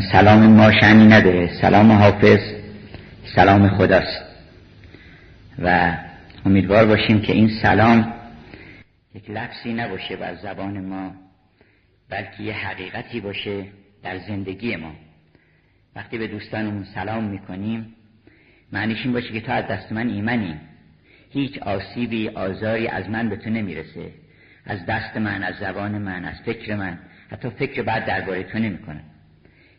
سلام ما شنی نداره سلام حافظ سلام خداست. و امیدوار باشیم که این سلام یک لفظی نباشه بر زبان ما بلکه یه حقیقتی باشه در زندگی ما. وقتی به دوستانمون سلام می‌کنیم معنیش این باشه که تو از دست من ایمنی هیچ آسیبی آزاری از من به تو نمی‌رسه. از دست من از زبان من از فکر من حتی فکر بعد درباره تو نمی‌کنه.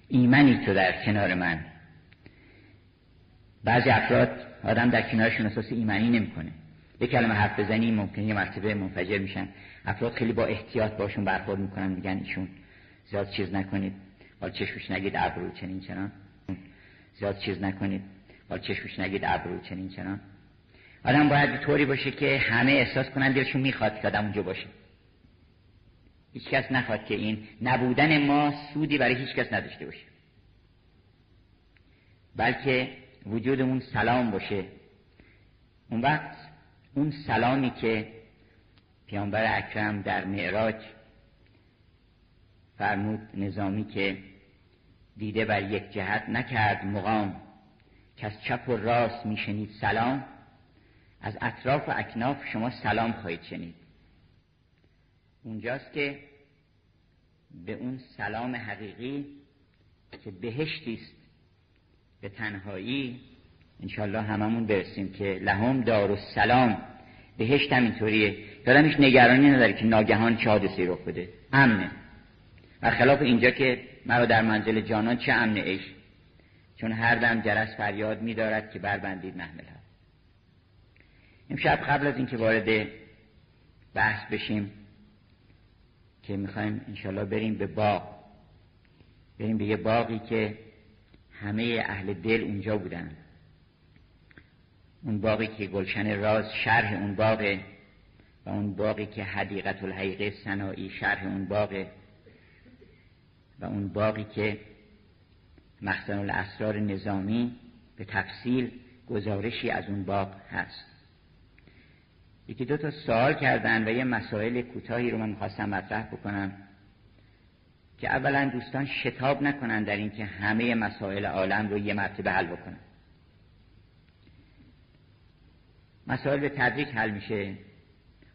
ایمنی تو در کنار من. بعضی افراد آدم در کنارشون احساس ایمنی نمی‌کنه. یه کلمه حرف بزنی ممکنه یه مرتبه منفجر میشن. افراد خیلی با احتیاط باشون برخورد می‌کنن میگن ایشون زیاد چیز نکنید. حال چشمش نگید ابرو چنین چنان. زیاد چیز نکنید. حال چشمش نگید ابرو چنین چنان. آدم باید طوری باشه که همه احساس کنن دلشون می‌خواد که آدم اونجا باشه. هیچ کس نخواد که این نبودن ما سودی برای هیچ کس نداشته باشه. بلکه وجودمون سلام باشه. اون وقت اون سلامی که پیامبر اکرم در معراج فرمود نظامی که دیده بر یک جهت نکرد مقام که از چپ و راست میشنید سلام از اطراف و اکناف شما سلام خواهید شنید. اونجاست که به اون سلام حقیقی که بهشتی است به تنهایی انشالله هممون برسیم که لهم دار و سلام بهشت هم اینطوریه. یادم هیچ نگرانی نداره که ناگهان چه حادثی رخ بده. امنه. و خلاف اینجا که مرا در منزل جانان چه امن ایش چون هر دم جرس فریاد میدارد که بربندید محمل ها. امشب قبل از اینکه وارد بحث بشیم که می‌خوایم انشالله بریم به باغ. بریم به یه باقی که همه اهل دل اونجا بودن. اون باقی که گلشن راز شرح اون باغه و اون باقی که حدیقت الحقیقه سنایی شرح اون باغه و اون باقی که مخزن الاسرار نظامی به تفصیل گزارشی از اون باغ هست. یکی دو تا سوال کردن و یه مسائل کوتاهی رو من می‌خواستم مطرح بکنم. که اولا دوستان شتاب نکنن در اینکه همه مسائل عالم رو یه مرتبه حل بکنن. مسائل به تدریج حل میشه.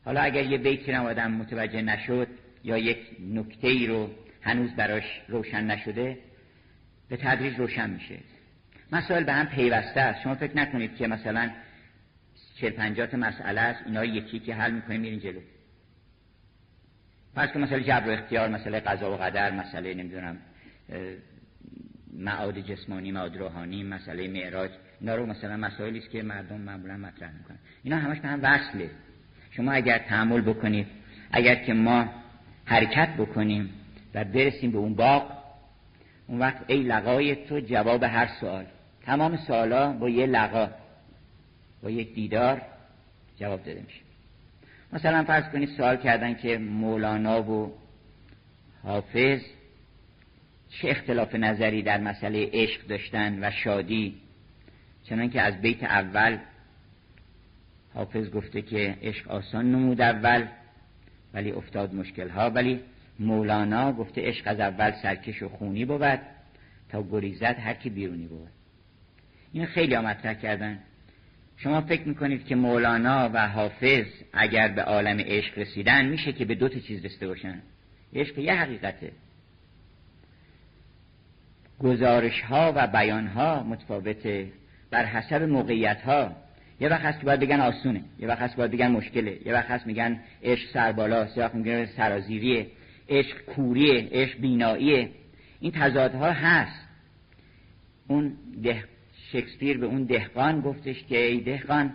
حالا اگر یه بیتی رو آدم متوجه نشد یا یک نکته ای رو هنوز براش روشن نشده به تدریج روشن میشه. مسائل به هم پیوسته است. شما فکر نکنید که مثلا چل پنجات مسئله است اینا یکی که حل می‌کنیم میرین جلو. پس که مسئله جبر و اختیار مسئله قضا و قدر مسئله نمی‌دونم معاد جسمانی معاد روحانی مسئله معراج اینا رو مثلا مسائلی است که مردم معمولا مطرح می‌کنن. اینا همش به هم وصله. شما اگر تحمل بکنید اگر که ما حرکت بکنیم و برسیم به اون باغ اون وقت ای لقای تو جواب هر سوال. تمام سوالا با یه لقا با یک دیدار جواب داده میشه. مثلا فرض کنید سوال کردن که مولانا و حافظ چه اختلاف نظری در مسئله عشق داشتن و شادی؟ چنان که از بیت اول حافظ گفته که عشق آسان نمود اول ولی افتاد مشکل ها ولی مولانا گفته عشق از اول سرکش و خونی بود تا گریزت هر کی بیرونی بود. این خیلی مطرح کردن. شما فکر می‌کنید که مولانا و حافظ اگر به عالم عشق رسیدن میشه که به دو تا چیز رسیده باشن؟ عشق یه حقیقته. گزارش ها و بیان ها متفاوته. بر حسب موقعیت ها یه وقت هست که باید بگن آسونه. یه وقت هست باید بگن مشکله. یه وقت هست میگن عشق سربالاست یه وقت میگن سرازیریه. عشق کوریه. عشق بیناییه. این تضادها هست. اون ده شکسپیر به اون دهقان گفتش که ای دهقان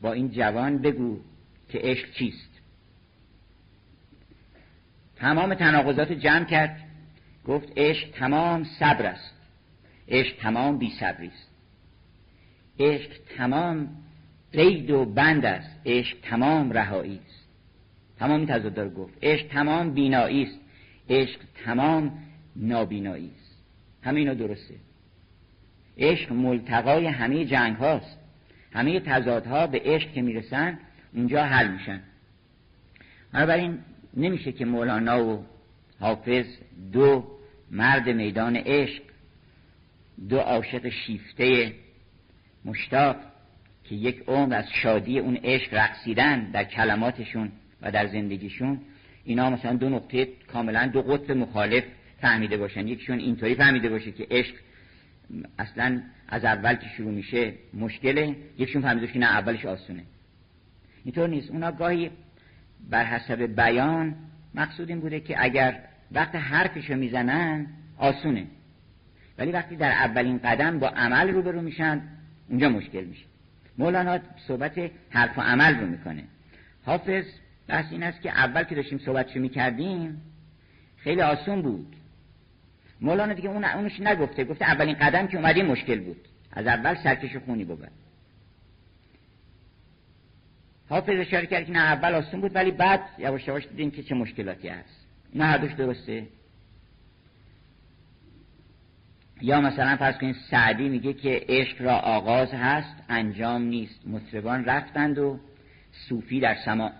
با این جوان بگو که عشق چیست. تمام تناقضات جمع کرد گفت عشق تمام صبر است. عشق تمام بی صبری است. عشق تمام قید و بند است. عشق تمام رهایی است. تمام تضاد رو گفت. عشق تمام بینایی است. عشق تمام نابینایی است. همه اینا درسته. عشق ملتقای همه جنگ هاست. همه تضادها به عشق که می‌رسن اونجا حل میشن. بنابراین نمیشه که مولانا و حافظ دو مرد میدان عشق دو عاشق شیفته مشتاق که یک عمر از شادی اون عشق رقصیدن در کلماتشون و در زندگیشون اینا مثلا دو نقطه کاملا دو قطب مخالف فهمیده باشن. یکیشون اینطوری فهمیده باشه که عشق اصلا از اول که شروع میشه مشکله یکیشون فهمیده که نه اولش آسونه. اینطور نیست. اونا گاهی بر حسب بیان مقصود این بوده که اگر وقت حرفشو می‌زنن آسونه. ولی وقتی در اولین قدم با عمل روبرو میشن اونجا مشکل میشه. مولانا صحبت حرف و عمل رو می‌کنه. حافظ بحث این است که اول که داشتیم صحبتشو می‌کردیم خیلی آسون بود. مولانا دیگه اون اونش نگفته گفته اولین قدم که اومدیم مشکل بود. از اول سرکش خونی بود حافظ اشاره کرد که نه اول آسون بود ولی بعد یواش یواش دیدیم که چه مشکلاتی هست. نه هر دوش درسته. یا مثلا فرض کنید سعدی میگه که عشق را آغاز هست انجام نیست. مطربان رفتند و صوفی در سما.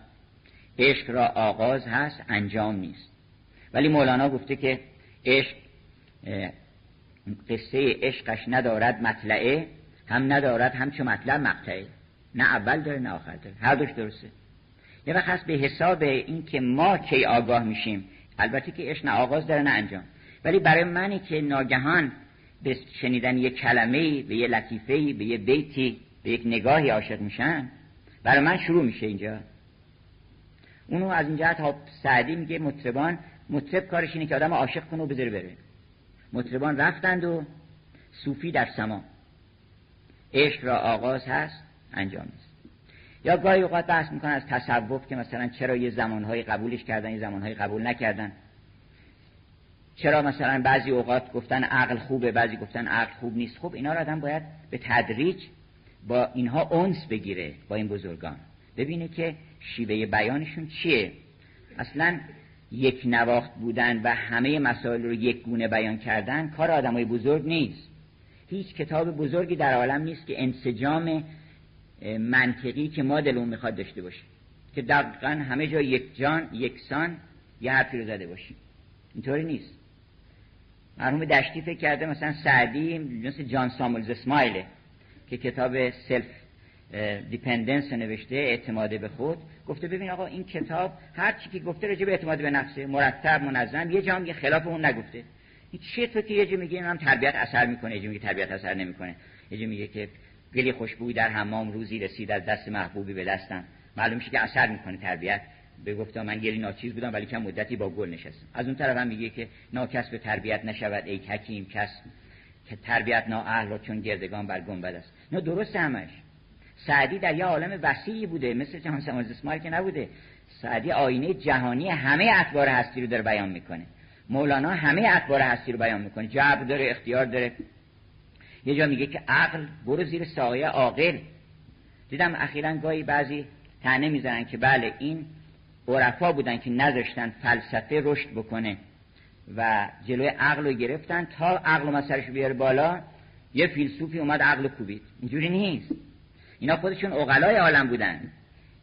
عشق را آغاز هست انجام نیست. ولی مولانا گفته که عشق قصه عشقش ندارد مطلعه هم ندارد همچون مطلب مقطعه. نه اول داره نه آخر داره. هر دوش درسته. یه وقت هست به حساب این که ما کی آگاه میشیم. البته که عشق نه آغاز داره نه انجام. ولی برای منی که ناگهان به شنیدن یه کلمه به یه لطیفه به یه بیتی به یک نگاهی عاشق میشن برای من شروع میشه اینجا. اونو از اینجا تا سعدی میگه مطربان مطرب کارش اینه که آدم عاشق کنه و بذاره بره. مطربان رفتند و صوفی در سما عشق را آغاز هست انجام نیست. یا گاهی اوقات بحث می‌کنن از تصوف که مثلا چرا یه زمانهایی قبولش کردن یه زمانهایی قبول نکردن. چرا مثلا بعضی اوقات گفتن عقل خوبه بعضی گفتن عقل خوب نیست. خوب اینا رو آدم باید به تدریج با اینها اونس بگیره با این بزرگان. ببینه که شیوه بیانشون چیه. اصلا یک نواخت بودن و همه مسائل رو یک گونه بیان کردن کار آدمای بزرگ نیست. هیچ کتاب بزرگی در عالم نیست که انسجام منطقی که ما دلون می‌خواد داشته باشه که دقیقا همه جا یک جان یکسان یه حرفی رو زده باشیم. اینطوری نیست. مرحوم دشتی فکر کرده مثلا سعدی مثل جان سامولز اسمایله که کتاب سلف dependence نوشته اعتماد به خود. گفته ببین آقا این کتاب هر چی که گفته راجع به اعتماد به نفسه مرتب منظم یه جام یه خلاف اون نگفته. این چیه تو که یه جا میگه هم تربیت اثر می‌کنه یه جا میگه تربیت اثر نمی‌کنه. یه جا میگه که گلی خوشبوی در حمام روزی رسید از دست محبوبی به دستم. معلوم میشه که اثر می‌کنه تربیت. به گفتا من گلی ناچیز بودم ولی کم مدتی با گل نشستم. از اون طرف هم میگه که ناکس به تربیت نشود ای حکیم کس که تربیت نا اهل چون گردگان بر گنبد است. نه درست همش. سعدی در یه عالم وسیعی بوده مثل جهان سماز اسماعیل که نبوده. سعدی آینه جهانی همه اطوار هستی رو داره بیان می‌کنه. مولانا همه اطوار هستی رو بیان می‌کنه. جبر داره اختیار داره. یه جا میگه که عقل برو زیر سایه عاقل. دیدم اخیرا گاهی بعضی تنه می‌زنن که بله این عرفا بودن که نذاشتن فلسفه رشد بکنه و جلوی عقل رو گرفتن تا عقل و مسئلش بیاره بالا. یه فیلسوفی اومد عقل کوبید. اینجوری نیست. اینا خودشون اقلای عالم بودن.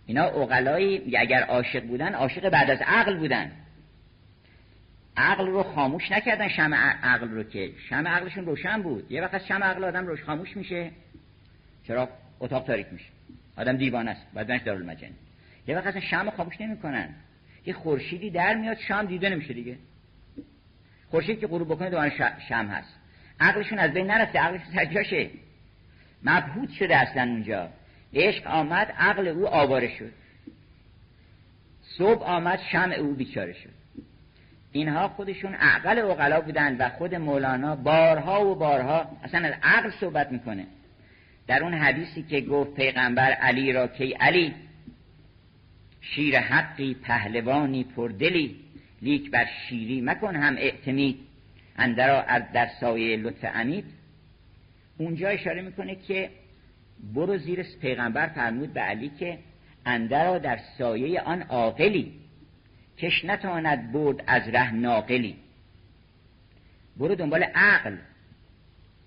اینا اقلایی اگر عاشق بودن عاشق بعد از عقل بودن. عقل رو خاموش نکردن شم عقل رو که. شم عقلشون روشن بود. یه وقت شم عقل آدم روش خاموش میشه. چرا؟ اتاق تاریک میشه. آدم دیوانه است. بعد دار دارالمجن یه وقت اصلا شم خاموش نمی‌کنن. یه خورشیدی در میاد شام دیده نمیشه دیگه. خورشید که غروب بکنه دوباره شم هست. عقلشون از بین نرفته. عقلشون سر مبهوت شده اصلا اونجا. عشق آمد عقل او آواره شد. صبح آمد شم او بیچاره شد. اینها خودشون عقل اقلا بودن و خود مولانا بارها و بارها اصلا از عقل صحبت می‌کنه. در اون حدیثی که گفت پیغمبر علی را که علی شیر حقی پهلوانی پردلی لیک بر شیری مکن هم اعتمید اندرا از در سایه لطف امید اونجا اشاره می‌کنه که برو زیر پیغمبر فرمود به علی که اندرا در سایه آن عاقلی کش نتواند برد از ره ناقلی. برو دنبال عقل.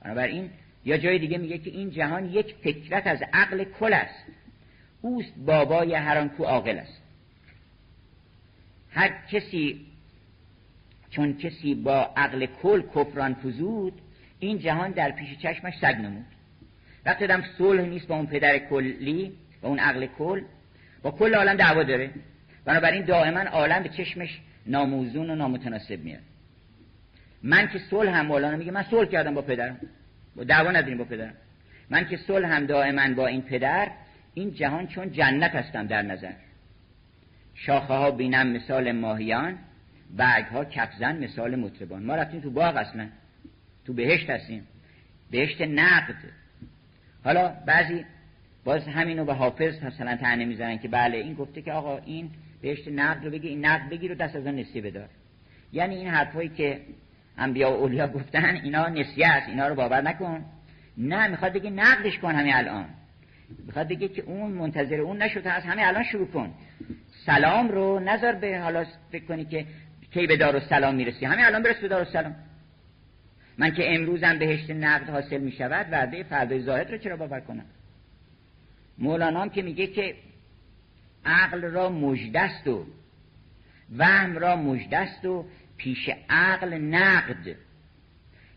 بنابراین یا جای دیگه میگه که این جهان یک فکرت از عقل کل است. اوست بابای هر آن کو عاقل است. هر کسی چون کسی با عقل کل کفران فزود این جهان در پیش چشمش سگ نمود. وقتی دم صلح نیست با اون پدر کلی با اون عقل کل با کل عالم دعوا داره. بنابراین دائما عالم به چشمش ناموزون و نامتناسب میاد. من که صلح هم مولانا میگه من صلح کردم با پدرم. با دعوا نداریم با پدرم. من که صلح هم دائما با این پدر این جهان چون جنت هستم در نظر. شاخه ها بینم مثال ماهیان برگ ها کفزن مثال مطربان. ما رفتیم تو باغ اصلا. تو بهشت هستیم. بهشت نقد. حالا بعضی باز همینو به حافظ مثلا تنه می‌زنن که بله این گفته که آقا این بهشت نقد رو بگی این نقد بگیر و دست از آن نسیه بدار. یعنی این حرفایی که انبیا و اولیا گفتن اینا نسیه است اینا رو باور نکن. نه می‌خواد بگه نقدش کن همین الان. می‌خواد بگه که اون منتظر اون نشده از همه الان شروع کن. سلام رو نظر به حالا فکر کنی که کی به دار و سلام می‌رسی؟ همین الان برس به دار و سلام من که امروزم بهشت نقد حاصل می‌شود وعده فردای زاهد رو چرا باور کنم؟ مولانا که میگه که عقل را مجدست و وهم را مجدست و پیش عقل نقد.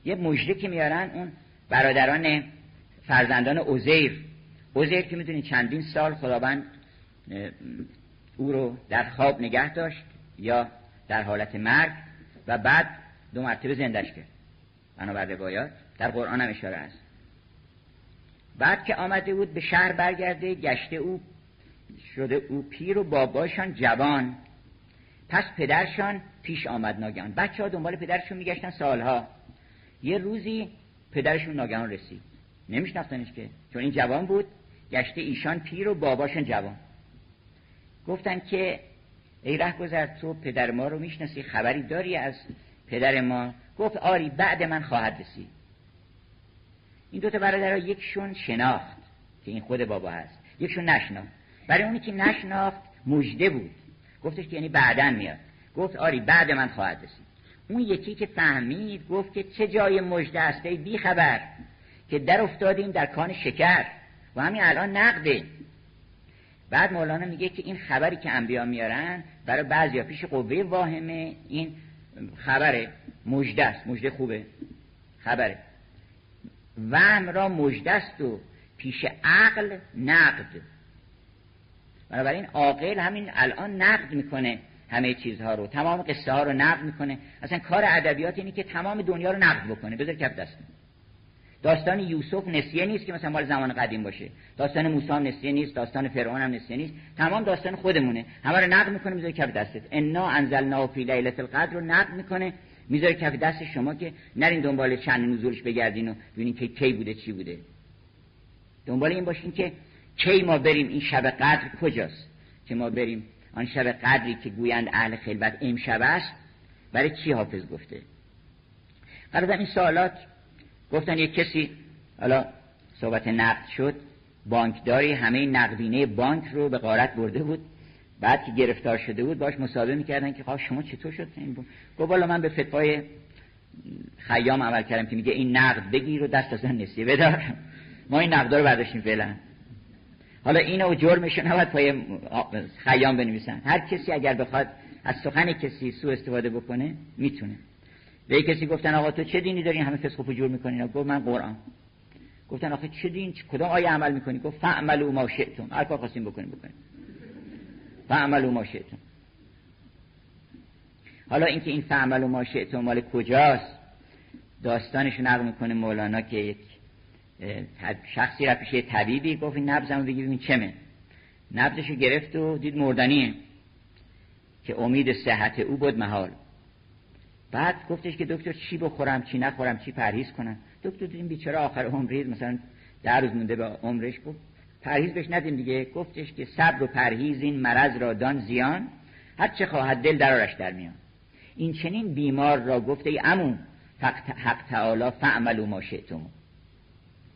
یه مجده که میارن اون برادران فرزندان عزیر. عزیر که می‌دونید چندین سال خداوند او رو در خواب نگه داشت یا در حالت مرگ و بعد دو مرتبه زندش کرد. بنابر روایات در قرآن هم اشاره است. بعد که آمده بود به شهر برگرده گشته او شده او پیر و باباشان جوان. پس پدرشان پیش آمد ناگهان. بچه ها دنبال پدرشون میگشتن سالها. یه روزی پدرشون ناگهان رسید. نمیشناختنش که چون این جوان بود گشته ایشان پیر و باباشان جوان. گفتن که ای ره گذر تو پدر ما رو می‌شناسی خبری داری از پدر ما گفت آری بعد من خواهد رسید. این دوتا برادرها یکشون شناخت که این خود بابا هست. یکشون نشناخت. برای اونی که نشناخت مجده بود. گفتش که یعنی بعدن میاد. گفت آری بعد من خواهد رسید. اون یکی که فهمید گفت که چه جای مجده است بی خبر که در افتادیم در کان شکر. و همین الان نقده بعد مولانا میگه که این خبری که انبیا میارن برای بعضیا پیش قوه واهمه. این خبره. مجده است. مجده خوبه. خبره. وهم را مجده است و پیش عقل نقد. بنابراین عاقل همین الان نقد می‌کنه همه چیزها رو. تمام قصه ها رو نقد می‌کنه. اصلا کار ادبیات اینه که تمام دنیا رو نقد بکنه. بذار کف دست. داستان یوسف نسیه نیست که مثلا مال زمان قدیم باشه. داستان موسی نسیه نیست داستان فرعون هم نسیه نیست. تمام داستان خودمونه. همه رو نقد می‌کنه می‌ذاره کف دستت. انا انزلنا فی لیله القدر رو نقد می‌کنه می‌ذاره کف دست شما که نرین دنبال چند نزولش بگردین و ببینین که کی بوده چی بوده. دنبال این باشین که کی ما بریم این شب قدر کجاست؟ که ما بریم آن شب قدری که گویند اهل خلوت امشب است برای چی حافظ گفته؟ قبل این سوالات گفتن یک کسی حالا صحبت نقد شد بانکداری همه نقدینه بانک رو به غارت برده بود. بعد که گرفتار شده بود باش مصاحبه می‌کردن که خواه شما چطور شد؟ این گفت والا من به فتوای خیام عمل کردم که میگه این نقد بگیر و دست از نسیه بدار. ما این نقد رو برداشتیم فعلا. حالا اینو جرمش نباید پای خیام بنویسن. هر کسی اگر بخواد از سخن کسی سو استفاده بکنه می‌تونه. به کسی گفتن آقا تو چه دینی داری؟ همه فسق و فجور می‌کنی. گفت من قرآن. گفتن آخه چه دین؟ کدام آیه عمل می‌کنی؟ گفت فعملوا ما شئتم. هر کار خواستین بکنین بکنین. فعملوا ما حالا اینکه این فعملوا ما شئتم مال کجاست؟ داستانش نقل می‌کنه مولانا که یک شخصی را پیش طبیبی گفت این نبزمو بگی ببین چمه. نبزشو گرفت و دید مردنیه که امید صحت او بود محال. بعد گفتش که دکتر چی بخورم چی نخورم چی پرهیز کنم. دکتر دیدیم بیچاره آخر عمریز مثلا در روز مونده به عمرش گفت پرهیز بهش ندیم دیگه. گفتش که صبر و پرهیز این مرض را دان زیان هر چه خواهد دل درارش در میان. این چنین بیمار را گفته ای امون حق تعالی فعملوا ما شئتم.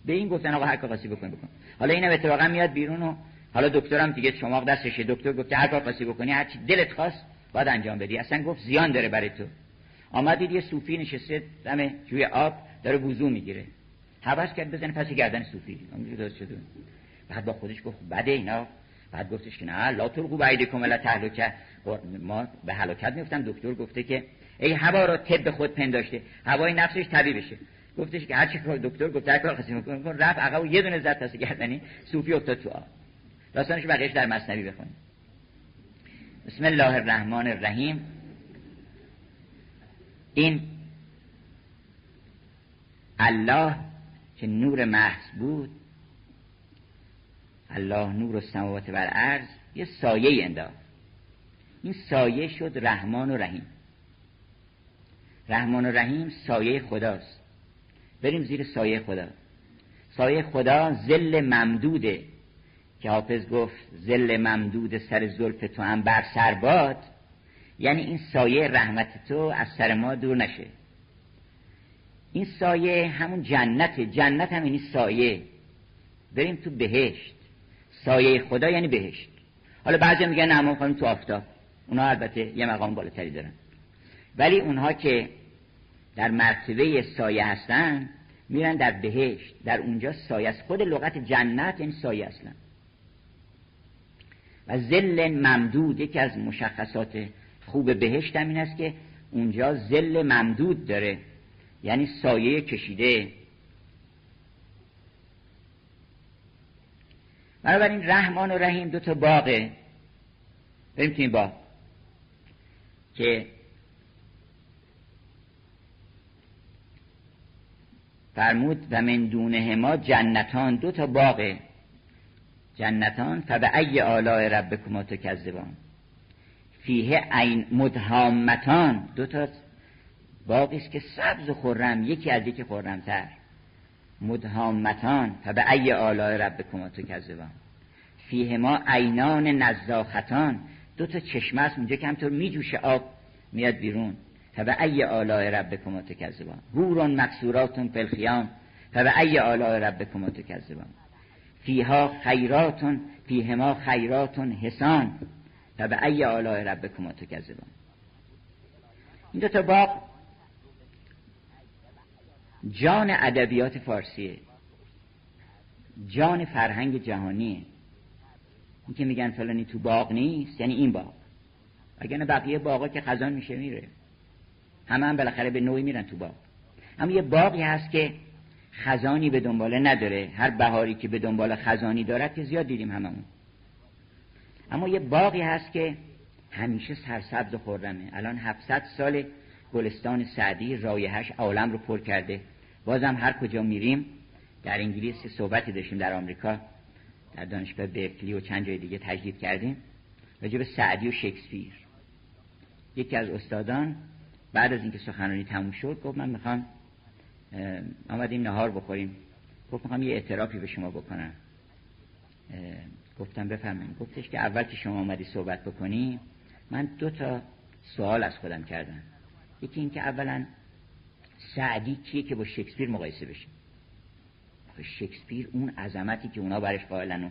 به این گفتن آقا هر کار بکن بکن. حالا اینم اتفاقا میاد بیرون و حالا دکترم دیگه شما دستشه. دکتر گفته هر کار خاصی بکنی هر چی دلت خواست باید انجام بدی. اصلا گفت زیان داره برای تو. آمدید یه صوفی نشسته دم جوی آب داره وضو می‌گیره. حواس کرد بزنه پس گردن صوفی. شده بعد با خودش گفت بده اینا. بعد گفتش که نه لا تلقوا بعیدکم الا تهلکه. ما به هلاکت میفتم دکتر گفته که ای هوا را طب خود پنداشته. هوای نفسش طبیع بشه. گفتش که هر چی دکتر گفت هر کار خاصی میکن رفت عقب یه دونه زد پس گردنی. صوفی افتاد تو آب. داستانش بقیهش در مصنوی بخونید بسم الله الرحمن الرحیم. این الله که نور محض بود الله نور و سماوات بر عرض یه سایه انداخت. این سایه شد رحمان و رحیم. رحمان و رحیم سایه خداست. بریم زیر سایه خدا. سایه خدا زل ممدوده. که حافظ گفت زل ممدود سر زلف تو هم بر سر یعنی این سایه رحمت تو از سر ما دور نشه. این سایه همون جنته جنت هم یعنی سایه. بریم تو بهشت. سایه خدا یعنی بهشت. حالا بعضی میگن نه ما تو آفتاب. اونها البته یه مقام بالاتری دارن. ولی اونها که در مرتبه سایه هستن میرن در بهشت. در اونجا سایه است. خود لغت جنت یعنی سایه اصلا. و زل ممدود یکی از مشخصات خوب بهشت هم این است که اونجا زل ممدود داره. یعنی سایه کشیده. بنابراین رحمان و رحیم دو تا باغه. بریم تو این باغ. که فرمود و من دونه ما جنتان. دو تا باغه. جنتان فبه ای آلاء ربکما تکذبان. فیه این مدهامتان. دو تا باقی است که سبز و خرم یکی از یکی خرمتر. مدهامتان. فبه ای آلاء ربکما تکذبان فیه ما عینان نزاختان. دو تا چشمه است اونجا که همطور میجوشه آب میاد بیرون. فبه ای آلاء ربکما تکذبان هورون مکسوراتون فی فبه ای آلاء ربکما تکذبان فیها خیراتون فیهما خیراتون حسان. و به ای آلاء ربکما تکذبان. این دو تا باغ جان ادبیات فارسیه. جان فرهنگ جهانیه این که میگن فلانی تو باغ نیست یعنی این باغ. اگر بقیه باغا که خزان میشه میره. همه هم بالاخره به نوعی میرن تو باغ. اما یه باقی هست که خزانی به دنباله نداره. هر بهاری که به دنبال خزانی دارد که زیاد دیدیم هممون. اما یه باقی هست که همیشه سرسبز و خورمه الان 700 سال گلستان سعدی رایحش عالم رو پر کرده. بازم هر کجا میریم در انگلیس صحبتی داشتیم در آمریکا در دانشگاه برکلی و چند جای دیگه تجدید کردیم راجع به سعدی و شکسپیر. یکی از استادان بعد از اینکه سخنرانی تموم شد گفت من می‌خوام آمدیم نهار بخوریم. گفت می‌خوام یه اعترافی به شما بکنم. گفتم بفرمایید. گفتش که اول که شما آمدی صحبت بکنی من دو تا سوال از خودم کردم. یکی اینکه اولا سعدی کیه که با شکسپیر مقایسه بشه؟ شکسپیر اون عظمتی که اونا برش قائلن و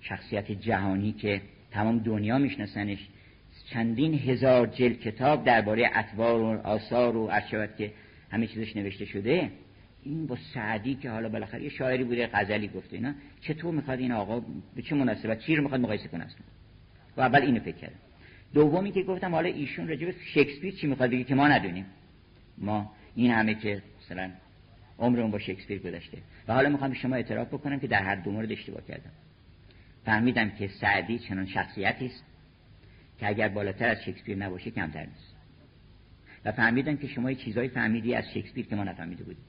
شخصیت جهانی که تمام دنیا میشناسنش. چندین هزار جل کتاب درباره اطوار و آثار و ارشبت که همه چیزش نوشته شده. این با سعدی که حالا بالاخره یه شاعری بوده غزلی گفته اینا چطور می‌خواد این آقا به چه مناسبت؟ چی رو می‌خواد مقایسه کنه اصلا؟ و اول اینو فکر کردم. دومی که گفتم حالا ایشون راجع به شکسپیر چی می‌خواد بگه که ما ندونیم. ما این همه که مثلا عمرمون با شکسپیر گذشته. و حالا می‌خوام شما اعتراف بکنم که در هر دو مورد اشتباه کردم. فهمیدم که سعدی چنان شخصیتی است که اگر بالاتر از شکسپیر نباشه کمتر نیست. و فهمیدم که شما چیزایی فهمیدی از شکسپیر که ما نفهمیده بودیم.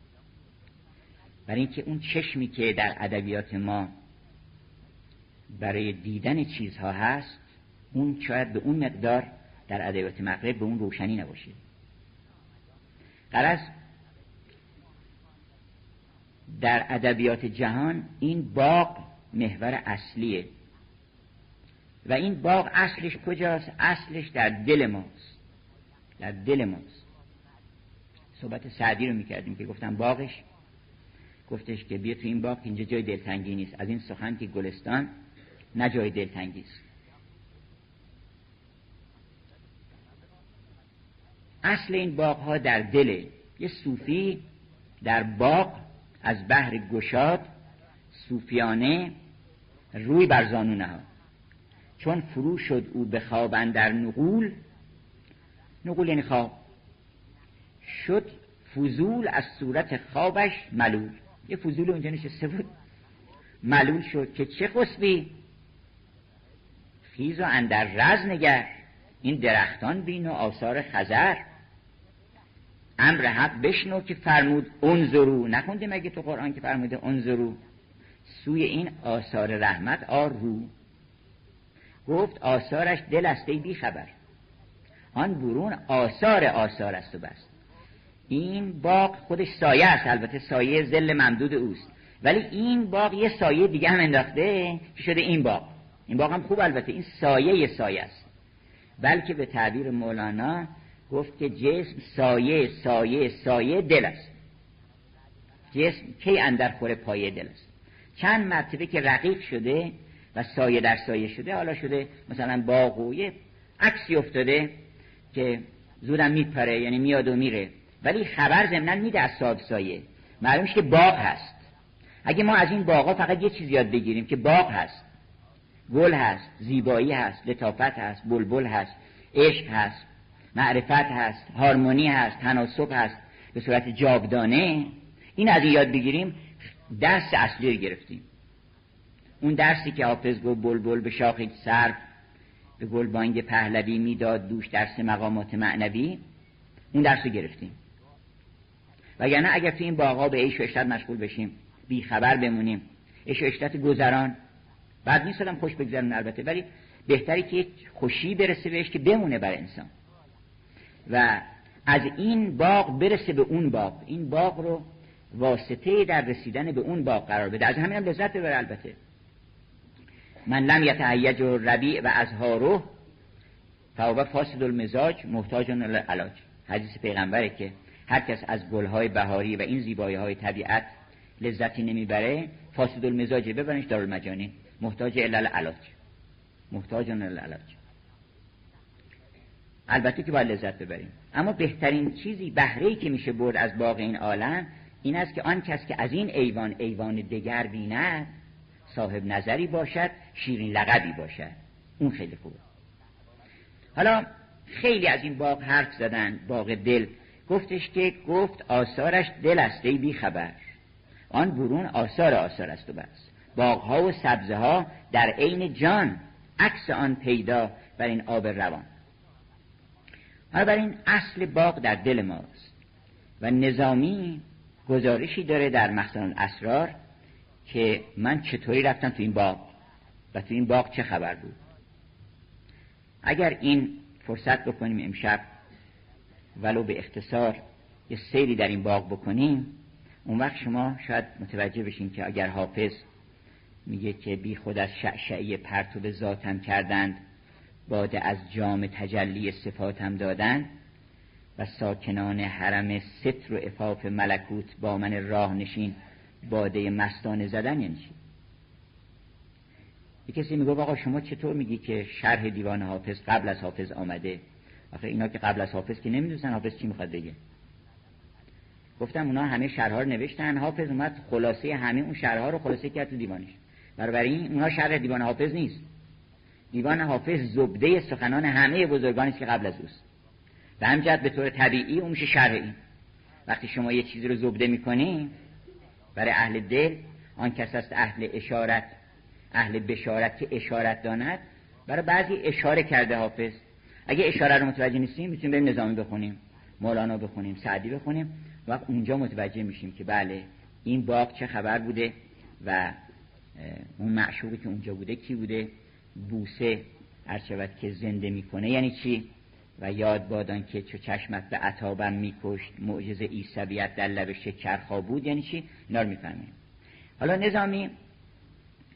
برای اینکه اون چشمی که در ادبیات ما برای دیدن چیزها هست اون شاید به اون مقدار در ادبیات مغرب به اون روشنی نباشه قرص در ادبیات جهان این باغ محور اصلیه. و این باغ اصلش کجاست؟ اصلش در دل ماست. در دل ماست. صحبت سعدی رو می‌کردیم که گفتم باغش گفتش که بیا تو این باغ اینجا جای دلتنگی نیست. از این سخن که گلستان نه جای دلتنگی است. اصل این باغ ها در دله یه صوفی در باغ از بحر گشاد صوفیانه روی بر زانو ها چون فرو شد او به خواب در نقول نقول یعنی خواب. شد فضول از صورت خوابش ملول. یه فضول اونجا نشسته بود. ملول شد که چه خسبی؟ خیز و اندر رز نگر این درختان بین و آثار خزر. امر حق بشنو که فرمود انظرو. نخونده مگه تو قرآن که فرموده انظرو؟ سوی این آثار رحمت آر رو گفت آثارش دل است بی خبر آن برون آثار آثار است و بست این باغ خودش سایه است. البته سایه زل ممدود اوست. ولی این باغ یه سایه دیگه هم انداخته که شده این باغ. این باغ هم خوب البته. این سایه سایه است. بلکه به تعبیر مولانا گفت که جسم سایه سایه سایه دل است. جسم کی اندر خوره پایه دل است. چند مرتبه که رقیق شده و سایه در سایه شده حالا شده مثلا باغ و یه عکسی افتاده که زودم میپره یعنی میاد و میره. ولی خبر ضمنا میده از سایه. معلوم که باغ هست. اگه ما از این باغا فقط یه چیز یاد بگیریم که باغ هست. گل هست زیبایی هست لطافت هست بلبل هست عشق هست معرفت هست هارمونی هست تناسب هست. به صورت جاودانه این از این یاد بگیریم درس اصلی رو گرفتیم. اون درسی که حافظ گفت بلبل به شاخ سر به گل بانگ پهلوی می‌داد دوش درس مقامات معنوی اون درس رو گرفتیم. وگرنه اگر تو این باغا به عیش و اشتت مشغول بشیم بی خبر بمونیم. عیش و اشتت گذران. بعد نیست خوش بگذرون البته ولی بهتری که خوشی برسه بهش که بمونه بر انسان. و از این باغ برسه به اون باغ. این باغ رو واسطه در رسیدن به اون باغ قرار بده. از همین هم لذت ببره البته. من لم یتهیج و ربیع و ازهارو فهو فاسد المزاج محتاج علاج حدیث پیغمبره که هر کس از گلهای بهاری و این زیبایی های طبیعت لذتی نمی‌بره فاسد المزاج ببرنش دارالمجانی. محتاج علل علاج محتاج علاج البته که باید لذت ببریم. اما بهترین چیزی بهره که میشه برد از باغ این عالم این است که آن کس که از این ایوان ایوان دگر بیند صاحب نظری باشد شیرین لقبی باشد. اون خیلی خوبه. حالا خیلی از این باغ حرف زدن باغ دل. گفتش که گفت آثارش دل است بی خبر آن برون آثار آثار است و بس. باغها و سبزه ها در عین جان عکس آن پیدا بر این آب روان. حالا بر این اصل باغ در دل ماست و نظامی گزارشی داره در مخزن اسرار که من چطوری رفتم تو این باغ و تو این باغ چه خبر بود. اگر این فرصت بکنیم امشب ولو به اختصار یه سیری در این باغ بکنیم اون وقت شما شاید متوجه بشین که اگر حافظ میگه که بی خود از شعشعی پرتو ذاتم کردند باده از جام تجلی صفاتم دادند و ساکنان حرم ستر و افاف ملکوت با من راه نشین باده مستانه زدن یعنی چی؟ یه کسی میگه آقا شما چطور میگی که شرح دیوان حافظ قبل از حافظ آمده؟ آخه اینا که قبل از حافظ که نمی‌دونن حافظ چی می‌خواد بگه. گفتم اونا همه شرها رو نوشتن. حافظ اومد خلاصه همه اون شرها رو خلاصه کرد تو دیوانش. برای این اونها شرح دیوان حافظ نیست. دیوان حافظ زبده سخنان همه بزرگانی که قبل از اوست. به همجهت به طور طبیعی اون میشه شرح این وقتی شما یه چیزی رو زبده می‌کنی برای اهل دل آن کس است اهل اشارت اهل بشارت که اشارت داند برای بعضی اشاره کرده حافظ. اگه اشاره رو متوجه نیستیم می‌تونیم بریم نظامی بخونیم مولانا بخونیم سعدی بخونیم وقت اونجا متوجه میشیم که بله این باغ چه خبر بوده و اون معشوقی که اونجا بوده کی بوده؟ بوسه هر که زنده می‌کنه یعنی چی؟ و یاد بادان که چو چشمت به عطابم میکشت معجز ایسویت در لب شکرخا بود یعنی چی؟ اینا رو می‌فهمیم. حالا نظامی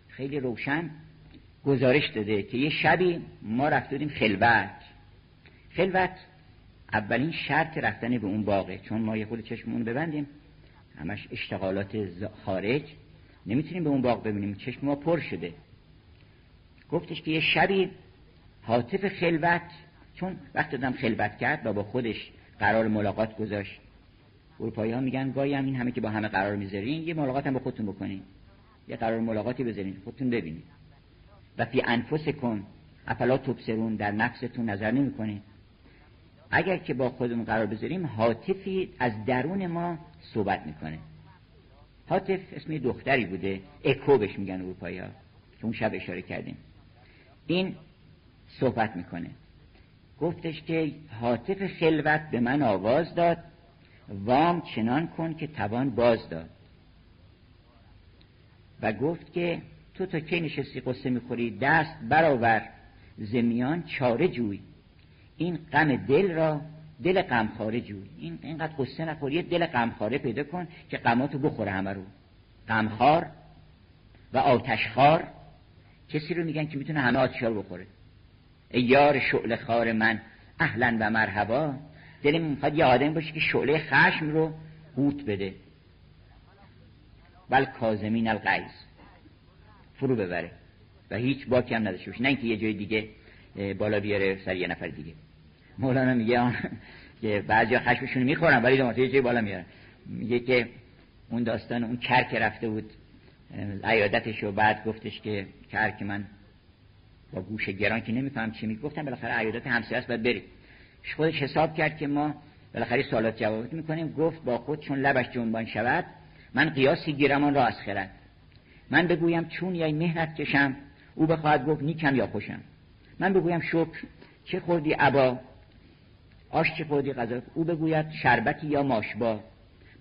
خیلی روشن گزارش داده که یه شبی ما رفتیم خلوت. خلوت اولین شرط رفتن به اون باغه. چون ما یه خود چشممون ببندیم همش اشتغالات خارج. نمی‌تونیم به اون باغ ببینیم. چشم ما پر شده. گفتش که یه شبی حاطف خلوت چون وقت دادم خلوت کرد و با خودش قرار ملاقات گذاشت. اروپایی ها میگن گاهی هم این همه که با همه قرار می‌ذارین یه ملاقات هم با خودتون بکنین. یه قرار ملاقاتی بذارین خودتون ببینید و فی انفس کن افلا تبصرون در نفستون نظر نمی‌کنین. اگر که با خودمون قرار بذاریم حاطفی از درون ما صحبت می‌کنه. حاطف اسم دختری بوده اکو بهش میگن اروپایی ها که اون شب اشاره کردیم. این صحبت می‌کنه. گفتش که حاطف خلوت به من آواز داد وام چنان کن که توان باز داد. و گفت که تو تا کی نشستی قصه می‌خوری؟ دست برآور زمیان چاره جوی. این غم دل را دل غمخواره جوی. این اینقدر قصه نخوری دل غمخواره پیدا کن که غماتو بخوره همه رو. غمخوار و آتشخوار. کسی رو میگن که می‌تونه همه آتشا رو بخوره. ای یار شعله خار من اهلا و مرحبا. دل می‌خواد یه آدم باشه که شعله خشم رو قوت بده. بل کازمین الغیظ. فرو ببره. و هیچ باکی هم نداشته باشه. نه اینکه یه جای دیگه بالا بیاره سر یه نفر دیگه. مولانا میگه آن که بعضی خشمشون می‌خورن ولی دو یه جای بالا میارن. میگه که اون داستان اون کرک رفته بود عیادتش و بعد گفتش که کرک من با گوش گران که نمیفهم چی میگه گفتم بالاخره عیادت همسایه است باید بریم. خودش حساب کرد که ما بالاخره سوالات جواب می‌کنیم. گفت با خود چون لبش جنبان شود من قیاسی گیرم آن را از خرد. من بگویم چون یا مهنت کشم او بخواهد گفت نیکم یا خوشم. من بگویم شکر چه خوردی عبا آش چه خوردی غذا. او بگوید شربتی یا ماشبا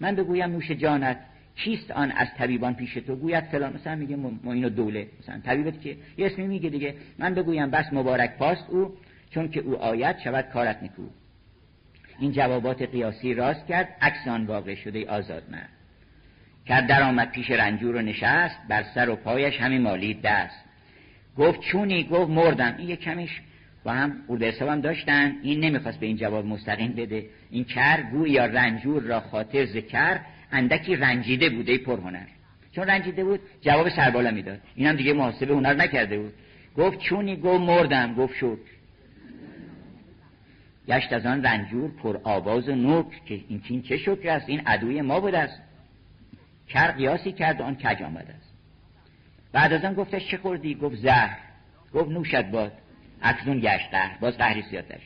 من بگویم نوش جانت کیست آن از طبیبان پیش تو؟ گوید فلان. مثلا میگه ما اینو دوله. مثلا طبیبت که یه اسمی میگه دیگه. من بگویم بس مبارک پاست او چون که او آید شود کارت نکو. این جوابات قیاسی راست کرد. عکس آن واقع شده آزاد مرد. کرد در آمد پیش رنجور و نشست. بر سر و پایش همین مالی دست. گفت چونی؟ گفت مردم. این یه کمیش و هم خورده حساب داشتن. این نمی‌خواست به این جواب مستقیم بده. این کر گوی یا رنجور را خاطر ذکر اندکی رنجیده بوده پرهنر. چون رنجیده بود جواب سربالا می‌داد. این هم دیگه محاسبه هنر نکرده بود. گفت چونی؟ گفت مردم. گفت شد گشت از آن رنجور پر آواز نوک که این چین چه شکر است؟ این عدوی ما بود است. کر قیاسی کرد آن کج آمده است. بعد از آن گفتش چه خوردی؟ گفت زهر. گفت نوشت باد. اکنون گشت قهر باز قهری سیاتش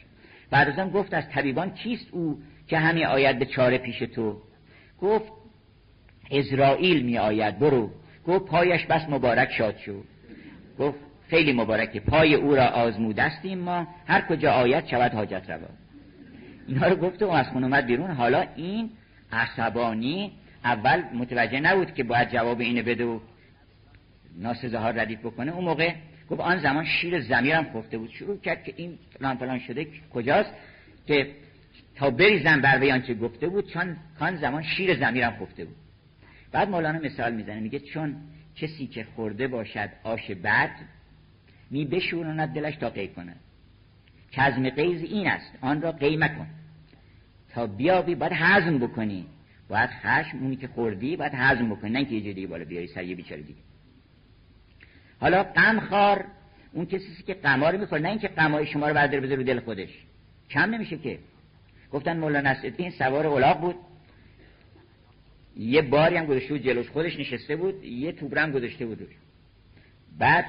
بعد گفت از طبیبان کیست او که همی آید به چاره پیش تو؟ گفت اسرائیل می آید برو. گفت پایش بس مبارک شاد شو. گفت خیلی مبارکه پای او را آزمودستیم ما. هر کجا آید شود حاجت روا. اینا رو گفت و از خون اومد بیرون. حالا این عصبانی اول متوجه نبود که باید جواب اینه بده و ناسزه ها ردیف بکنه. اون موقع گفت آن زمان شیر زمیرم خفته بود. شروع کرد که این فلان فلان شده کجاست که تا بریزن بر بیان چه گفته بود چون کان زمان شیر زمیرم خفته بود. بعد مولانا مثال می‌زنه میگه چون کسی که خورده باشد آش بد می بشوراند دلش تا قی کند. کزم قیز این است آن را قی مکن. تا بیابی باید هضم بکنی. باید خشم اونی که خوردی باید هضم بکنی نه اینکه یه دیگه بالا بیاری سر یه بیچاره دیگه. حالا خار اون کسی که قمار می‌خوره نه اینکه قمای شما رو برداره بذاره رو دل خودش. کم نمیشه که. گفتن مولانا نصرالدین سوار الاغ بود. یه باری هم گذاشته بود جلوش خودش نشسته بود یه توبرم گذاشته بود بعد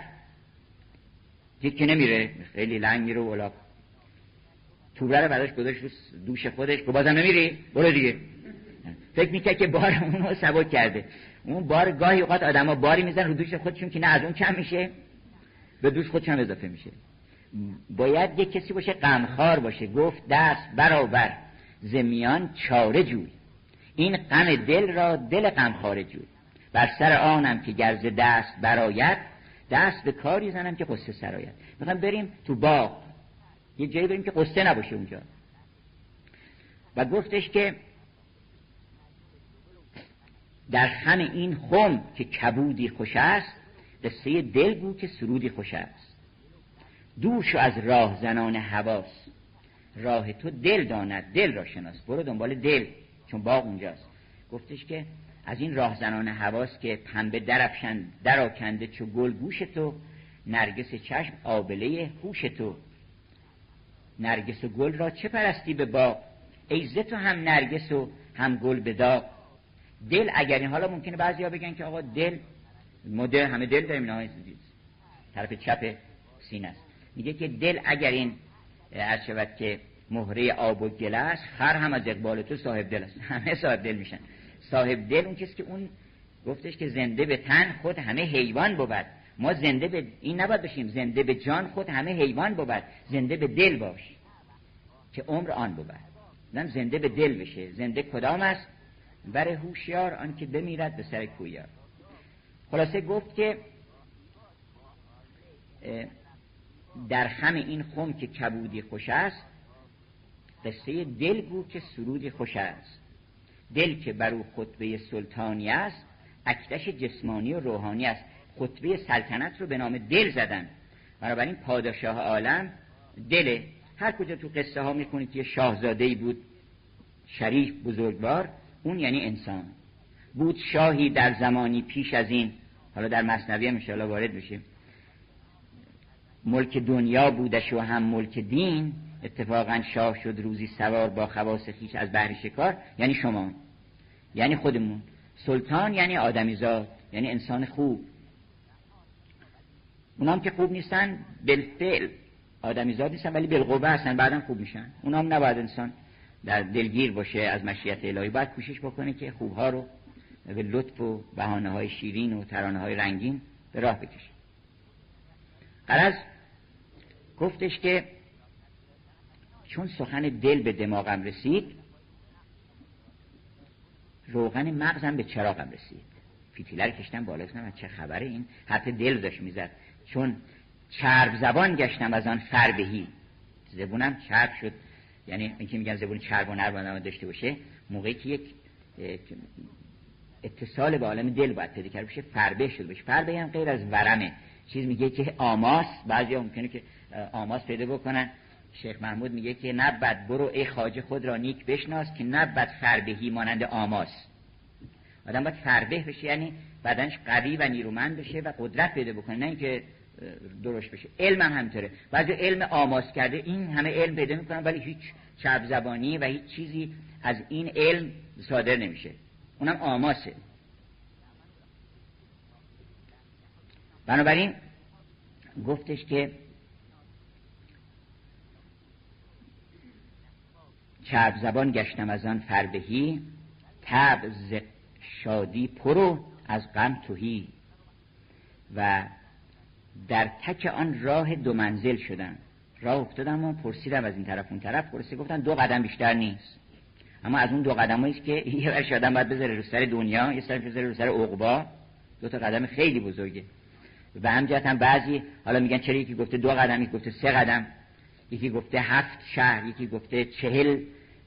دید که نمیره خیلی لنگ میره اولاغ. توبره رو بعدش گذاشت رو دوش خودش که بازم نمیری؟ برو دیگه. فکر می‌کرد که بار اونو سبک کرده. اون بار گاهی اوقات آدما باری میزن رو دوش خودشون که نه از اون کم میشه. به دوش خودشون اضافه میشه. باید یک کسی باشه غمخوار باشه. گفت دست برابر. زمیان چاره جوی. این غم دل را دل غمخوار جوی. بر سر آنم که گرز دست برایت دست به کاری زنم که قصه سرایت می‌خوام بریم تو باغ. یه جایی بریم که قصه نباشه اونجا. و گفتش که در خم این خم که کبودی خوش است قصه دل گو که سرودی خوش است. دوش از راه زنان حواس. راه تو دل داند دل را شناس. برو دنبال دل چون باغ اونجاست. گفتش که از این راه زنان حواس که پنبه درفشن دراکنده چو گل گوش تو نرگس چشم آبله هوش تو. نرگس و گل را چه پرستی به باغ؟ ای تو هم نرگس و هم گل به داغ. دل اگر این حالا ممکنه بعضیا بگن که آقا دل مدل همه دل داریم اینا طرف چپ سینه است. میگه که دل اگر این از شود که مهره آب و گل است خر هم از اقبال تو صاحب دل است. همه صاحب دل میشن. صاحب دل اون کسی که اون گفتش که زنده به تن خود همه حیوان بود. ما زنده به این نباید بشیم. زنده به جان خود همه حیوان بود. زنده به دل باش. که عمر آن بود. زنده به دل بشه. زنده کدام است؟ بر هوشیار آن که بمیرد به سر کویار خلاصه گفت که در خم این خم که کبودی خوش است قصه دل گو که سرودی خوش است. دل که بر او خطبه سلطانی است اکتش جسمانی و روحانی است. خطبه سلطنت رو به نام دل زدن. بنابراین پادشاه عالم دل هر کجا تو قصه ها می‌کنید که شاهزاده ای بود شریف بزرگوار اون یعنی انسان. بود شاهی در زمانی پیش از این حالا در مصنوی هم انشاءالله وارد بشیم. ملک دنیا بودش و هم ملک دین. اتفاقا شاه شد روزی سوار با خواص خیش از بحر شکار. یعنی شما. یعنی خودمون. سلطان یعنی آدمیزاد یعنی انسان خوب. اونام که خوب نیستن بالفعل. آدمیزاد نیستن ولی بالقوه هستن. بعدا خوب میشن. اونام نباید انسان در دلگیر باشه از مشیت الهی. باید کوشش بکنه که خوبها رو به لطف و بهانه های شیرین و ترانه های رنگین به راه بکشه. قرض گفتش که چون سخن دل به دماغم رسید روغن مغزم به چراغم رسید. فیتیلر کشتم بالا و چه خبره این؟ حرف دل داشت می‌زد. چون چرب زبان گشتم از آن فربهی زبونم چرب شد. یعنی اینکه میگن زبون چرب و نرم داشته باشه موقعی که یک اتصال به عالم دل باید پیدا کرده باشه فربه شده باشه. فربه هم غیر از ورمه. چیز میگه که آماس بعضی ممکنه که آماس پیدا بکنن. شیخ محمود میگه که نبد برو ای خاجه خود را نیک بشناس که نبد فربهی مانند آماس. آدم باید فربه بشه یعنی بدنش قوی و نیرومند بشه و قدرت پیدا بکنه. نه اینکه درست بشه. علم هم همینطوره. بعضی علم آماس کرده این همه علم پیدا می‌کنن ولی هیچ چپ زبانی و هیچ چیزی از این علم صادر نمیشه. اونم آماسه. بنابراین گفتش که چرب زبان گشتم از آن فربهی تب شادی پرو از غم توهی و در تک آن راه دو منزل شدم راه افتادم و پرسیدم از این طرف اون طرف. پرسی گفتن دو قدم بیشتر نیست. اما از اون دو قدم است که یه ورش آدم باید بذاره رو سر دنیا یه سر بذاره رو سر عقبا. دو تا قدم خیلی بزرگه. و همجهت هم بعضی حالا میگن چرا یکی گفته دو قدم یکی گفته سه قدم. یکی گفته هفت شهر یکی گفته چهل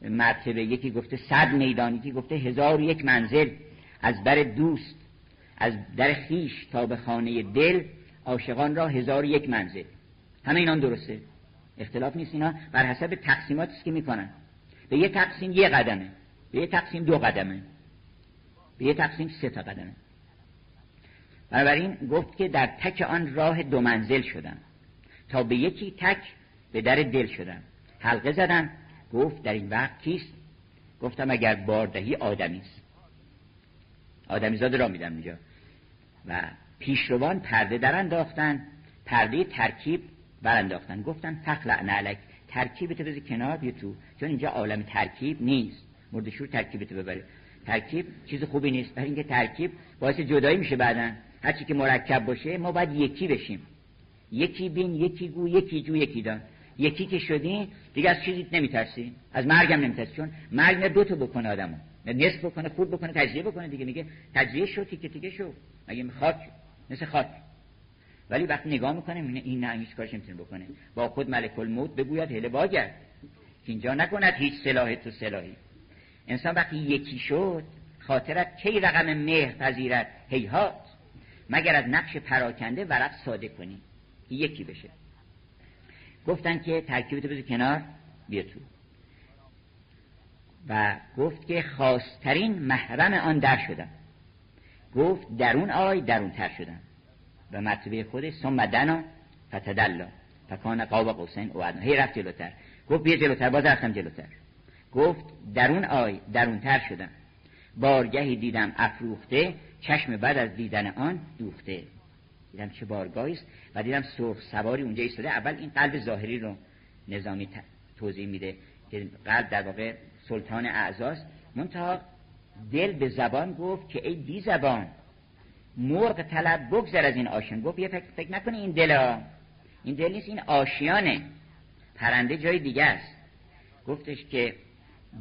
مرتبه یکی گفته صد میدان یکی گفته هزار یک منزل. از بر دوست از در خیش تا به خانه دل عاشقان را هزار یک منزل. همه اینان درسته؟ اختلاف نیست اینا. بر حسب تقسیماتی که می‌کنن. به یه تقسیم یه قدمه. به یه تقسیم دو قدمه. به یه تقسیم سه تا قدمه. بنابراین گفت که در تک آن راه دو منزل شدم. تا به یکی تک به در دل شدم. حلقه زدم. گفت در این وقت کیست؟ گفتم اگر باردهی آدمیست آدمیزاد را میدم اینجا. و پیشروان پرده در انداختن پرده ترکیب برانداختن گفتن فخلع نعلک ترکیبت بذار کنار بیا تو چون اینجا عالم ترکیب نیست. مردشور ترکیبت ببره. ترکیب چیز خوبی نیست برای اینکه ترکیب باعث جدایی میشه بعدا. هرچی که مرکب باشه ما باید یکی بشیم. یکی بین یکی گو یکی جو یکی دان. یکی که شدی دیگه از چیزی نمیترسی. از مرگم نمیترسی چون مرگ نه دو تا بکنه آدمو. نه نصف بکنه خود بکنه تجزیه بکنه دیگه. میگه تجزیه شو تیکه تیکه شو. مگه خاک مثل خاک. ولی وقتی نگاه می‌کنه این نه کارش نمی‌تونه بکنه. با خود ملک الموت بگوید هله باگرد. که اینجا نکند هیچ سلاح تو سلاحی. انسان وقتی یکی شد خاطرت کی رقم مهر پذیرد؟ هیهات. مگر از نقش پراکنده ورق ساده کنی؟ یکی بشه. گفتن که ترکیبتو بذار کنار بیا تو. و گفت که خواسترین محرم آن در شدم. گفت درون آی درون تر شدم. و مرتبه خودش ثم دنا فتدلا. فکان قاب قوسین او هی رفت جلوتر. گفت بیا جلوتر باز رفتم جلوتر. گفت درون آی درون تر شدم. بارگهی دیدم افروخته چشم بعد از دیدن آن دوخته. دیدم چه بارگاهی است و دیدم سرخ سواری اونجا ایستاده. اول این قلب ظاهری رو نظامی توضیح میده که قلب در واقع سلطان اعزاست منتها دل به زبان گفت که ای بی زبان مرغ طلب بگذر از این آشیان. گفت یه فکر, فکر نکنی این دل این دل نیست این آشیانه. پرنده جای دیگه است. گفتش که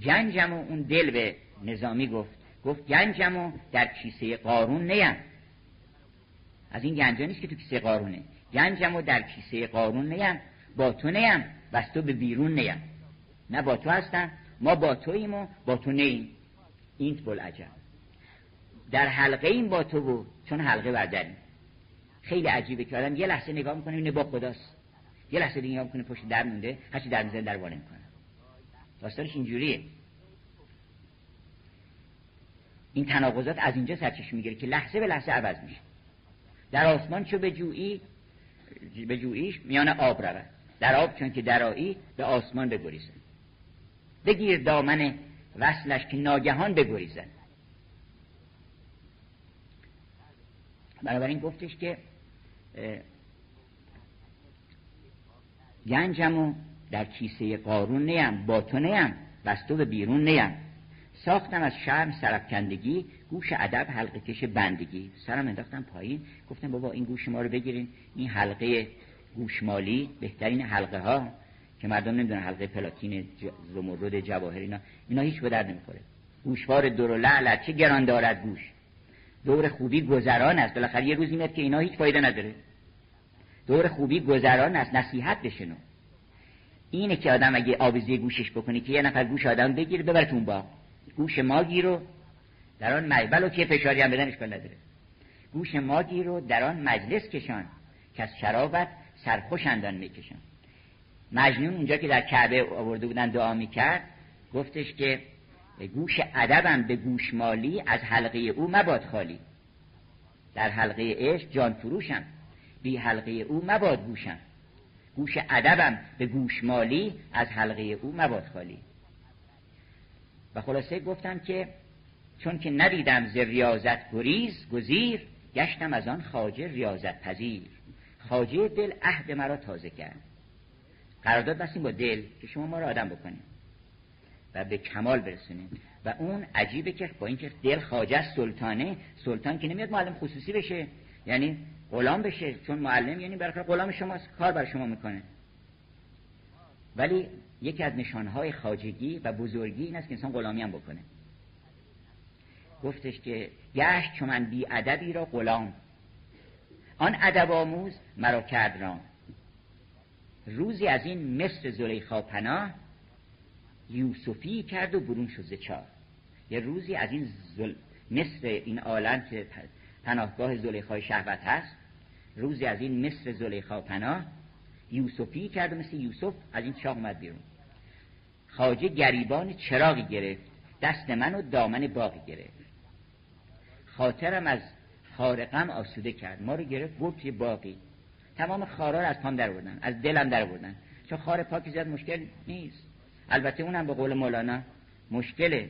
گنجم و اون دل به نظامی گفت. گفت گنجم و در کیسه قارون نیم. از این گنجا نیست که تو کیسه قارونه. گنجم و در کیسه قارون نیم. با تو نیم و تو به بیرون نیم. نه با تو هستم ما با توییم و با تو نیم. اینت عجب در حلقه این با تو بود چون حلقه برداریم خیلی عجیبه که آدم یه لحظه نگاه می‌کنه اینه با خداست. یه لحظه دیگه نگاه می‌کنه پشت در مونده هرچی در می‌زنه در وانه می‌کنه. داستانش اینجوریه. این تناقضات از اینجا سرچشمه می‌گیره که لحظه به لحظه عوض میشه. در آسمان چو به جویی به جوییش میان آب رود در آب چون که درایی به آسمان بگریزن بگیر دامن وصلش که ناگهان بگریزن بنابراین گفتش که گنجمو در کیسه قارون نیم با تو نیم بستو به بیرون نیم. ساختم از شرم سرفکندگی گوش ادب حلقه کش بندگی. سرم انداختم پایین گفتم بابا این گوش ما رو بگیرین. این حلقه گوشمالی بهترین حلقه ها که مردم نمی‌دونن حلقه پلاتین زمرد جواهر اینا اینا هیچ به درد نمی‌خوره. گوشوار دور و لعل چه گران دارد گوش. دور خوبی گذران است. بالاخره یه روزی میاد که اینا هیچ فایده نداره. دور خوبی گذران است. نصیحت بشنو. اینه که آدم اگه آویزی گوشش بکنی که یه نفر گوش آدم بگیر ببر تو با گوش ماگی رو در آن مجبل و که فشاری هم بدن اشکال نداره گوش ماگی رو در آن مجلس کشان. که از شرابت سرخوش اندان میکشان. مجنون اونجا که در کعبه آورده بودن دعا می‌کرد گفتش که گوش ادبم به گوش مالی از حلقه او مباد خالی. در حلقه عشق جان فروشم بی حلقه او مباد گوشم. گوش ادبم به گوش مالی از حلقه او مباد خالی. و خلاصه گفتم که چون که ندیدم ز ریاضت گریز گزیر گشتم از آن خاجه ریاضت پذیر. خاجه دل عهد مرا تازه کرد. قرارداد بستیم با دل که شما ما رو آدم بکنیم و به کمال برسونیم. و اون عجیبه که با اینکه دل خاجه سلطانه سلطان که نمیاد معلم خصوصی بشه یعنی غلام بشه چون معلم یعنی برای غلام شماست کار بر شما می‌کنه. ولی یکی از نشانهای خاجگی و بزرگی این است که انسان غلامی هم بکنه. گفتش که گشت چون من بی ادبی را غلام. آن ادب آموز مرا کرد رام. روزی از این مصر زلیخا پناه یوسفی کرد و برون شد ز یه روزی از این زل... مصر این عالم که پناهگاه زلیخای شهوت هست روزی از این مصر زلیخا پناه یوسفی کرد و مثل یوسف از این چاه اومد بیرون. خاجه گریبان چراغی گرفت دست من و دامن باقی گرفت. خاطرم از خارقم آسوده کرد. ما رو گرفت برد توی باقی تمام خارا رو از پام در بردن از دلم در بردن. چون خار پاکی زیاد مشکل نیست. البته اونم به قول مولانا مشکله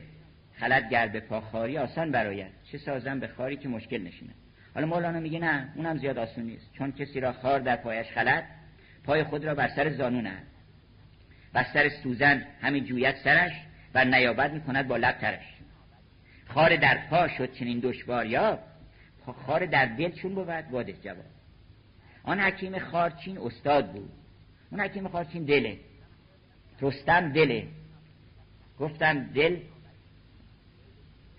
خلط گرد به پا خاری آسان براید چه سازم به خاری که مشکل نشینه. حالا مولانا میگه نه اونم زیاد آسون نیست. چون کسی را خار در پایش خلط پای خود را بر سر زانو نهد. بر سر سوزن همین جویت سرش و نیابت می‌کند با لب ترش. خار در پا شد چنین دشوار یا خار در دل چون بود واده جواب. آن حکیم خارچین استاد بود. اون حکیم خارچین دله. رستم دله. گفتم دل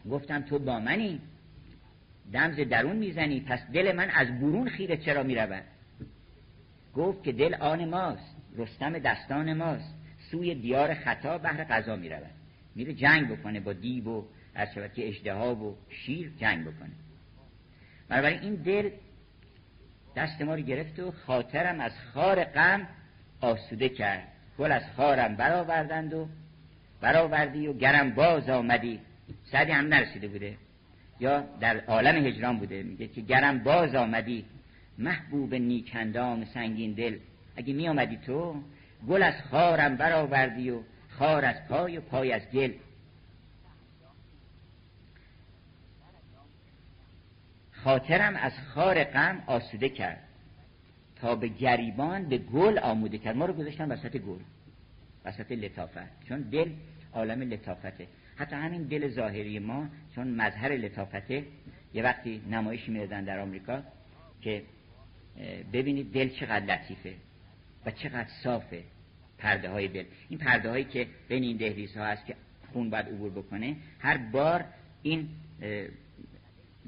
گفتم تو با منی. دمز درون می‌زنی. پس دل من از برون خیره چرا می‌رود؟ گفت که دل آن ماست. رستم دستان ماست. سوی دیار خطا بهر قضا می‌رود. میره جنگ بکنه با دیو و از که اجده و شیر جنگ بکنه. بنابراین این دل دست ما رو گرفت و خاطرم از خار غم آسوده کرد. گل از خارم برآوردند و برآوردی و گرم باز آمدی. سعدی هم نرسیده بوده. یا در عالم هجران بوده. میگه که گرم باز آمدی. محبوب نیکندام سنگین دل. اگه می آمدی تو گل از خارم برآوردی و خار از پای و پای از گل. خاطرم از خار غم آسوده کرد. تا به گریبان به گل آموده کرد. ما رو گذاشتن وسط گل. وسط لطافت. چون دل عالم لطافته. حتی همین دل ظاهری ما چون مظهر لطافته. یه وقتی نمایش می‌دادن در آمریکا که ببینید دل چقدر لطیفه و چقدر صافه. پرده های دل. این پرده هایی که بین این دهلیز ها هست که خون باید عبور بکنه هر بار این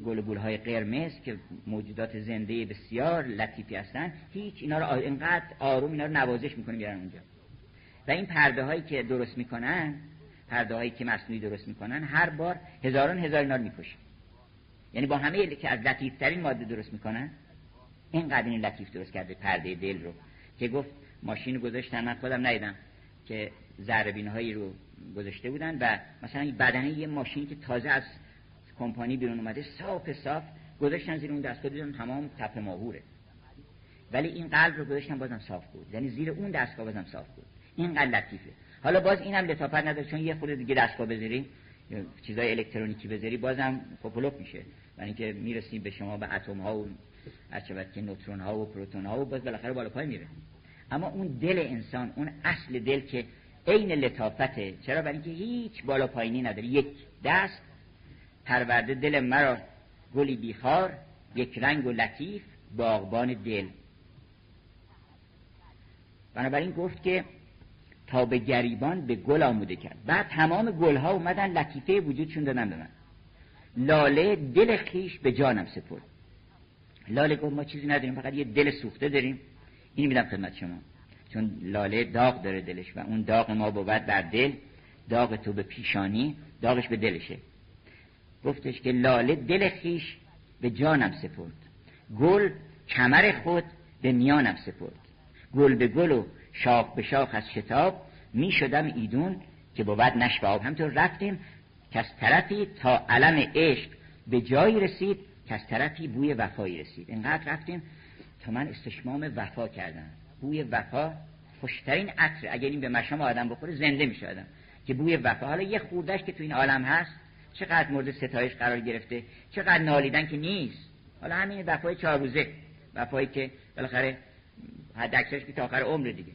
گل های قرمز که موجودات زنده بسیار لطیفی هستن هیچ اینا رو اینقدر آروم اینا رو نوازش می‌کنه میارن اونجا. و این پرده هایی که درست می‌کنن پرده هایی که مصنوعی درست می‌کنن هر بار هزاران هزار اینا رو می‌کشن. یعنی با همه که از لطیف ترین ماده درست می‌کنن اینقدر این لطیف درست کرده پرده دل رو. که گفت ماشین گذاشتن من خودم ندیدم که ذره هایی رو گذاشته بودن و مثلا بدنه یه ماشینی که تازه از کمپانی بیرون اومده صاف صاف گذاشتن زیر اون دستگاه دیدن تمام تپه ماهوره. ولی این قلب رو گذاشتن بازم صاف بود. یعنی زیر اون دستگاه بازم صاف بود. این لطیفه. حالا باز اینم لطافت نداره چون یه خورده دیگه دستگاه بذاری چیزای الکترونیکی بذاری بازم پوپلوپ میشه. برای اینکه می‌رسیم به شما به اتم ها و هرچه که نوترون ها و پروتون ها و باز بالاخره بالا پای میره. اما اون دل انسان اون اصل دل که عین لطافته چرا؟ برای اینکه هیچ بالا پایینی نداره. یک دست پرورده دل مرا. گلی بیخار یک رنگ و لطیف باغبان دل. بنابراین گفت که تا به گریبان به گل آموده کرد. بعد تمام گل ها اومدن لطیفه وجودشون دادن به من. لاله دل خیش به جانم سپرد. لاله گفت ما چیزی نداریم فقط یه دل سوخته داریم. این میدم خدمت شما. چون لاله داغ داره دلش و اون داغ ما بود بر دل. داغ تو به پیشانی داغش به دلشه. گفتش که لاله دل خیش به جانم سپرد. گل کمر خود به میانم سپرد. گل به گل و شاخ به شاخ از شتاب می شدم ایدون که بود نشو آب. همطور رفتیم که از طرفی تا علم عشق به جایی رسید که از طرفی بوی وفایی رسید. اینقدر رفتیم تا من استشمام وفا کردم. بوی وفا خوشترین عطر. اگر این به مشام آدم بخوره زنده میشه آدم که بوی وفا. حالا یه خوردش که تو این عالم هست چقدر مورد ستایش قرار گرفته چقدر نالیدن که نیست. حالا همین وفای چهار روزه وفایی که بالاخره حد اکثرش که تا آخر عمر دیگه.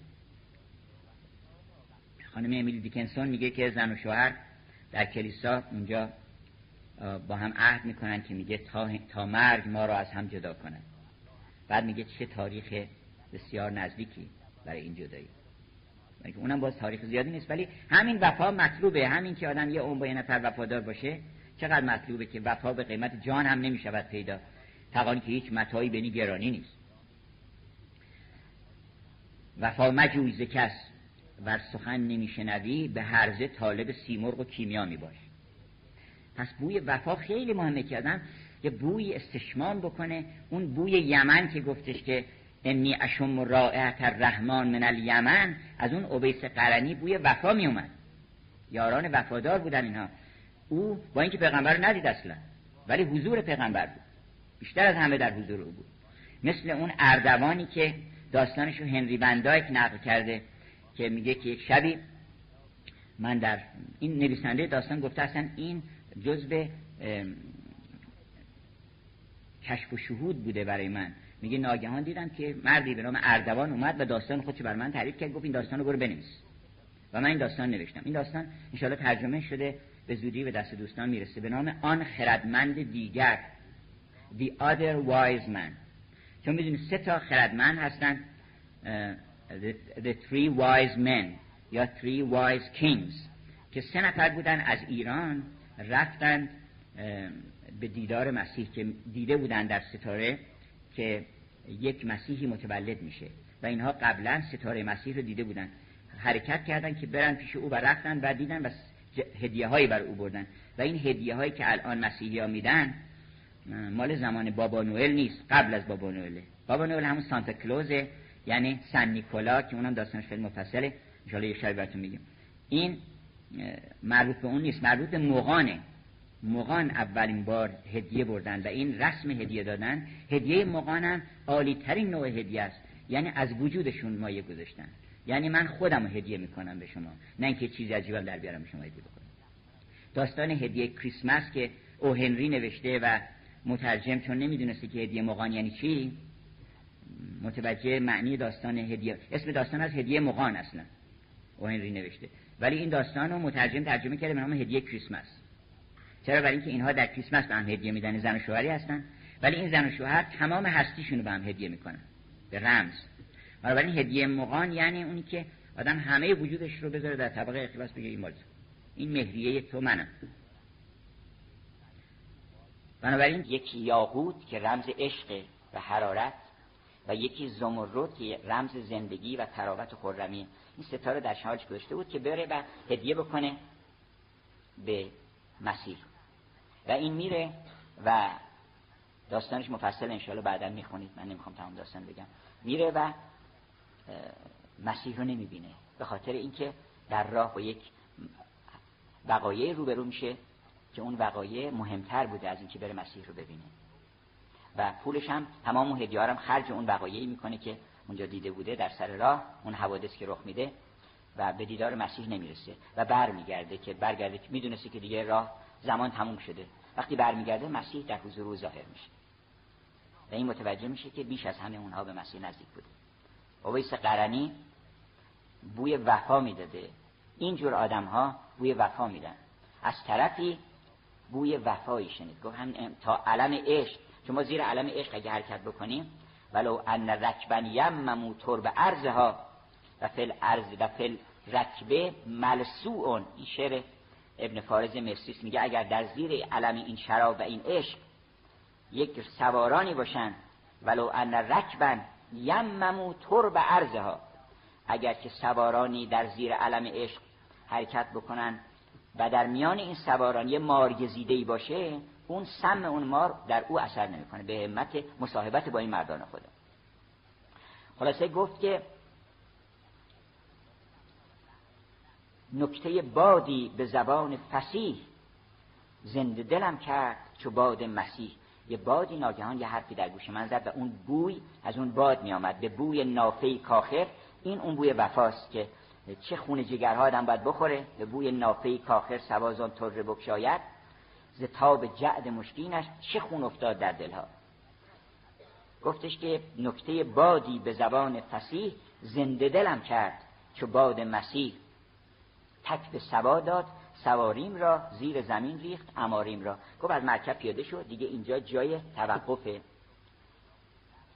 خانم امیلی دیکنسون میگه که زن و شوهر در کلیسا اونجا با هم عهد می‌کنن که میگه تا, تا مرگ ما را از هم جدا کنن. بعد میگه چه تاریخ بسیار نزدیکی برای این جدایی. اونم باز تاریخ زیادی نیست؟ ولی همین وفا مطلوبه. همین که آدم یه عمر با نفر وفادار باشه چقدر مطلوبه که وفا به قیمت جان هم نمی‌شود پیدا. تقانی که هیچ متایی بینی گرانی نیست. وفا مجویز کس ور سخن نمیشنوی به هرزه طالب سیمرغ و کیمیا میباش. پس بوی وفا خیلی مهمه که آدم یه بوی استشمام بکنه. اون بوی یمن که گفتش که انی اشم رائعت الرحمن من الیمن از اون عبیس قرنی بوی وفا می اومد. یاران وفادار بودن اینها. او با اینکه پیغمبر رو ندید اصلا ولی حضور پیغمبر بود. بیشتر از همه در حضور او بود. مثل اون اردوانی که داستانش رو هنری بندایک نقل کرده که میگه که یک شبی من در این نویسنده داستان گفته اصلا این جزء کشف و شهود بوده برای من. میگه ناگهان دیدم که مردی به نام اردوان اومد و داستان خودش بر من تعریف کرد. گفت این داستان رو برو بنویس. و من این داستان نوشتم. این داستان انشاءالله ترجمه شده به زودی به دست دوستان می‌رسه. به نام آن خردمند دیگر. The Other Wise Man. چون می‌دونید سه تا خردمند هستن. the, the Three Wise Men یا Three Wise Kings. که سه نفر بودن از ایران رفتن به دیدار مسیح که دیده بودن در ستاره. که یک مسیحی متولد میشه. و اینها قبلا ستاره مسیح رو دیده بودن. حرکت کردن که برن پیش او و رفتن و دیدن و هدیه هایی بر او بردن. و این هدیه هایی که الان مسیحی ها میدن مال زمان بابا نوئل نیست. قبل از بابا نوئله بابا نوئل همون سانتا کلوزه یعنی سن نیکولا که اونم داستانش خیلی مفصله. ان یه شب براتون میگم. این مربوط به اون نیست. مربوط به مغانه مغان اولین بار هدیه بردن و این رسم هدیه دادن هدیه مغان هم عالی ترین نوع هدیه است. یعنی از وجودشون مایه گذاشتن. یعنی من خودم هدیه می‌کنم به شما. نه اینکه چیزی عجیبم در بیارم به شما هدیه بکنم داستان هدیه کریسمس که او هنری نوشته و مترجم چون نمی‌دونسته که هدیه مغان یعنی چی متوجه معنی داستان هدیه اسم داستان از هدیه مغان اصلا او هنری نوشته. ولی این داستان رو مترجم ترجمه کرده به نام هدیه کریسمس. چرا برای اینکه اینها در کریسمس به هم هدیه میدن زن و شوهری هستن؟ ولی این زن و شوهر تمام هستیشون رو به هم هدیه می‌کنن به رمز. بنابراین هدیه مقان یعنی اونی که آدم همه وجودش رو بذاره در طبقه اقتباس بگه این مال این مهریه تو منم. بنابراین یکی یاقوت که رمز عشق و حرارت و یکی زمرد که رمز زندگی و تراوت و خرمی. این ستاره در شمالش گذاشته بود که بره و هدیه بکنه به مسیح و این میره و داستانش مفصل انشاءالله بعدا می‌خونید. من نمی‌خوام تمام داستان بگم. میره و مسیح رو نمی‌بینه به خاطر اینکه در راه با یک وقایع روبرو میشه که اون وقایع مهمتر بوده از اینکه بره مسیح رو ببینه. و پولش هم تمام اون هدیارم خرج اون وقایعی می‌کنه که اونجا دیده بوده در سر راه اون حوادث که رخ میده و به دیدار مسیح نمی‌رسه و برمیگرده که برگرده که می‌دونسته که دیگه راه زمان تموم شده. وقتی برمیگرده مسیح در حضور او ظاهر میشه. و این متوجه میشه که بیش از همه اونها به مسیح نزدیک بوده. اویس قرنی بوی وفا می‌داده. اینجور آدم ها بوی وفا میدن. از طرفی بوی وفایی شنید. گفت هم تا علم عشق شما زیر علم عشق اگه حرکت بکنیم ولو ان رکبن یممو ترب ارزها و فل ارز و فل رکبه ملسوعون. این شعر ابن فارز مصریس میگه اگر در زیر علم این شراب و این عشق یک سوارانی باشن ولو ان رکبن یممو ترب ارزها اگر که سوارانی در زیر علم عشق حرکت بکنن و در میان این سواران یه مارگزیده باشه اون سم اون مار در او اثر نمی‌کنه به همت مصاحبت با این مردان خدا. خلاصه گفت که نکته بادی به زبان فسیح. زنده دلم کرد چو باد مسیح. یه بادی ناگهان یه حرفی در گوش من زد و اون بوی از اون باد می آمد به بوی نافه کاخر. این اون بوی وفاست که چه خون جگرها آدم باید بخوره. به بوی نافه کاخر سوازان تر بکشاید. ز تاب جعد مشکینش چه خون افتاد در دلها. گفتش که نکته بادی به زبان فسیح زنده دلم کرد چو باد مسیح. تک به سوا داد سواریم را زیر زمین ریخت اماریم را. گفت از مرکب پیاده شد دیگه اینجا جای توقف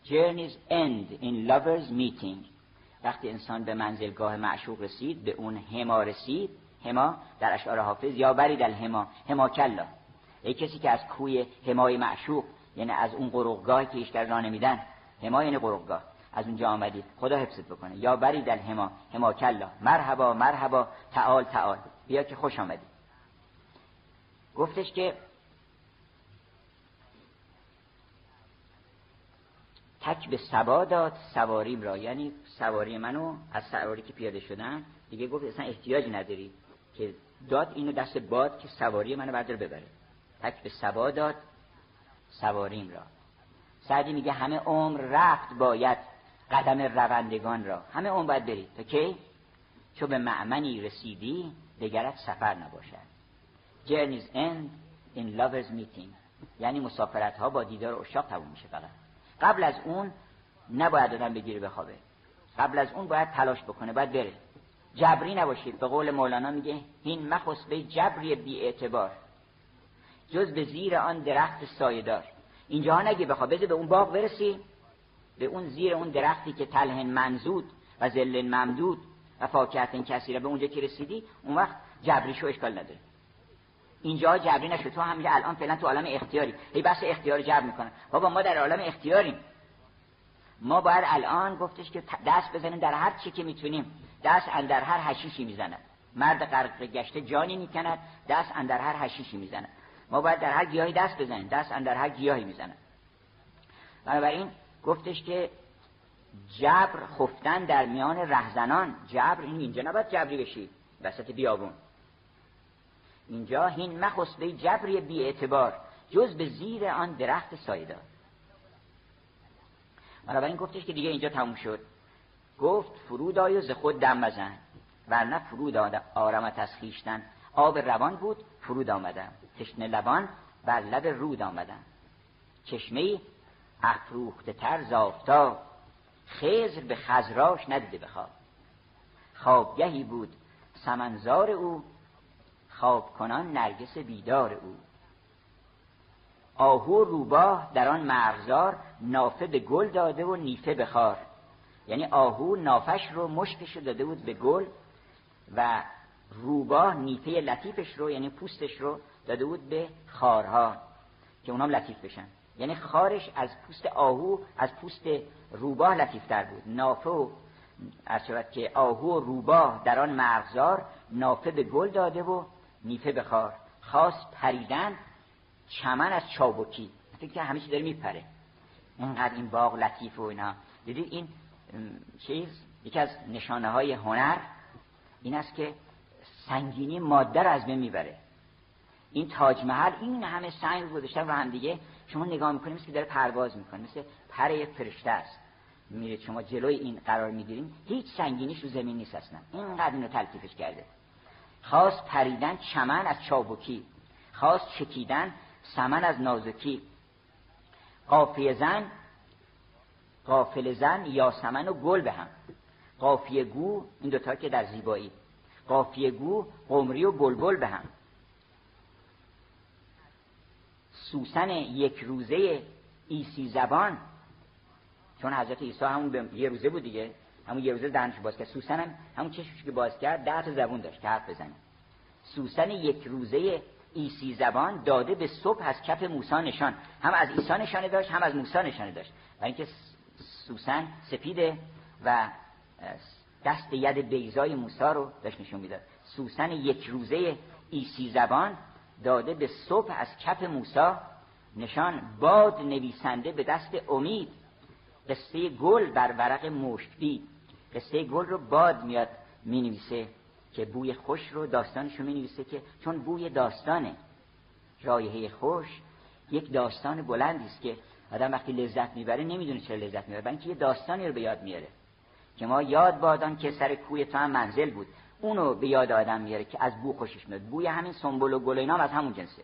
Journey's end in lovers meeting. وقتی انسان به منزلگاه معشوق رسید به اون هما رسید هما در اشعار حافظ یا برید الهما هما کلا. ای کسی که از کوی همای معشوق یعنی از اون قروقگاهی که ایشتر را نمیدن هما یعنی قروقگاه از اونجا آمدید خدا حفظت بکنه. یا برید الهما هما. کلا. مرحبا مرحبا. تعال تعال. بیا که خوش آمدی. گفتش که تک به سبا داد سواریم را. یعنی سواری منو از سواری که پیاده شدن دیگه گفت اصلا احتیاج نداری که داد اینو دست باد که سواری منو بردار ببره. تک به سبا داد سواریم را. سعدی میگه همه عمر رفت باید قدم روندگان را. همه عمر باید بری تا کی چو به معمنی رسیدی دگرت سفر نباشد. Journey's end in lovers meeting. یعنی مسافرت ها با دیدار اشاق تموم میشه فقط. قبل از اون نباید آدم بگیره بخوابه قبل از اون باید تلاش بکنه باید بره. جبری نباشید. به قول مولانا میگه این مخص به جبری بی اعتبار جز به زیر آن درخت سایدار اینجا نگی بخواب بذار به اون باغ برسی. به اون زیر اون درختی که تلهن منزود و زل ممدود و فاکهت کسی به اونجا که رسیدی اون وقت جبری شو اشکال نداره. اینجا جبری نشد. تو هم الان فعلا تو عالم اختیاری. هی بس اختیار جبر می‌کنن. بابا ما در عالم اختیاریم. ما باید الان گفتش که دست بزنیم در هر چی که می‌تونیم. دست اندر هر حشیشی می‌زند مرد غرق گشته جانی می‌کند دست اندر هر حشیشی می‌زند ما باید در هر گیاهی دست بزنیم. دست اندر هر گیاهی می‌زند بنابراین گفتش که جبر خفتن در میان رهزنان. جبر این اینجا نباید جبری بشی. وسط بیابون. اینجا هین مخص به جبری بی اعتبار جز به زیر آن درخت سایدار بنابراین گفتش که دیگه اینجا تموم شد. گفت فرود آی و ز خود دم بزن. ورنه فرود آرامت از خیشتن آب روان بود فرود آمدم. تشنه لبان بر لب رود آمدم. چشمه افروخته تر زافتا خزر به خزراش ندیده بخواب. خوابگهی بود سمنزار او خواب کنان نرگس بیدار او. آهو روباه در آن مرغزار نافه به گل داده و نیفه به خار. یعنی آهو نافش رو مشکش داده بود به گل و روباه نیفه لطیفش رو یعنی پوستش رو داده بود به خارها که اونام لطیف بشن. یعنی خارش از پوست آهو از پوست روباه لطیفتر بود. نافه و از که آهو و روباه در آن مرغزار نافه به گل داده و نیفه به خار. خواست پریدن چمن از چابکی. فکر که همیشه داره میپره. اینقدر این باغ لطیف و اینا. دیدید این چیز؟ یکی از نشانه های هنر این است که سنگینی ماده رو از بین می‌بره. این تاج محل این همه سنگ گذاشتن رو هم دیگه. شما نگاه می‌کنید مثل که داره پرواز می‌کنه مثل پر یک فرشته است. میره شما جلوی این قرار می‌گیریم. هیچ سنگینیش رو زمین نیست اصلا. اینقدر اینو تلطیفش کرده. خواست پریدن چمن از چابکی. خواست چکیدن سمن از نازکی. قافیه زن قافل زن یا سمن و گل به هم. قافیه گو این دوتا که در زیبایی. قافیه گو قمری و بلبل به هم. سوسن یک روزه ایسی زبان. چون حضرت عیسی همون یه روزه بود دیگه. همون یه روزه دهنش باز کرد. سوسن هم همون چشمش که باز کرد. ده تا زبون داشت که حرف بزنه. سوسن یک روزه عیسی زبان داده به صبح از کف موسی نشان. هم از عیسی نشانه داشت هم از موسی نشانه داشت. و اینکه سوسن سپیده و دست ید بیضای موسی رو داشت نشون می‌داد. سوسن یک روزه عیسی زبان داده به صبح از کف موسی نشان باد نویسنده به دست امید. قصه گل بر ورق مشک بید. قصه گل رو باد میاد می نویسه که بوی خوش رو داستانش رو می نویسه که چون بوی داستانه. رایحه خوش یک داستان بلندی است که آدم وقتی لذت می‌بره نمی‌دونه چرا لذت می‌بره بلکه یه داستانی رو به یاد میاره. که ما یاد بادان که سر کوی تو هم منزل بود. اونو به یاد آدم میاره که از بو خوشش میاد. بوی همین سنبل و گل از همون جنسه.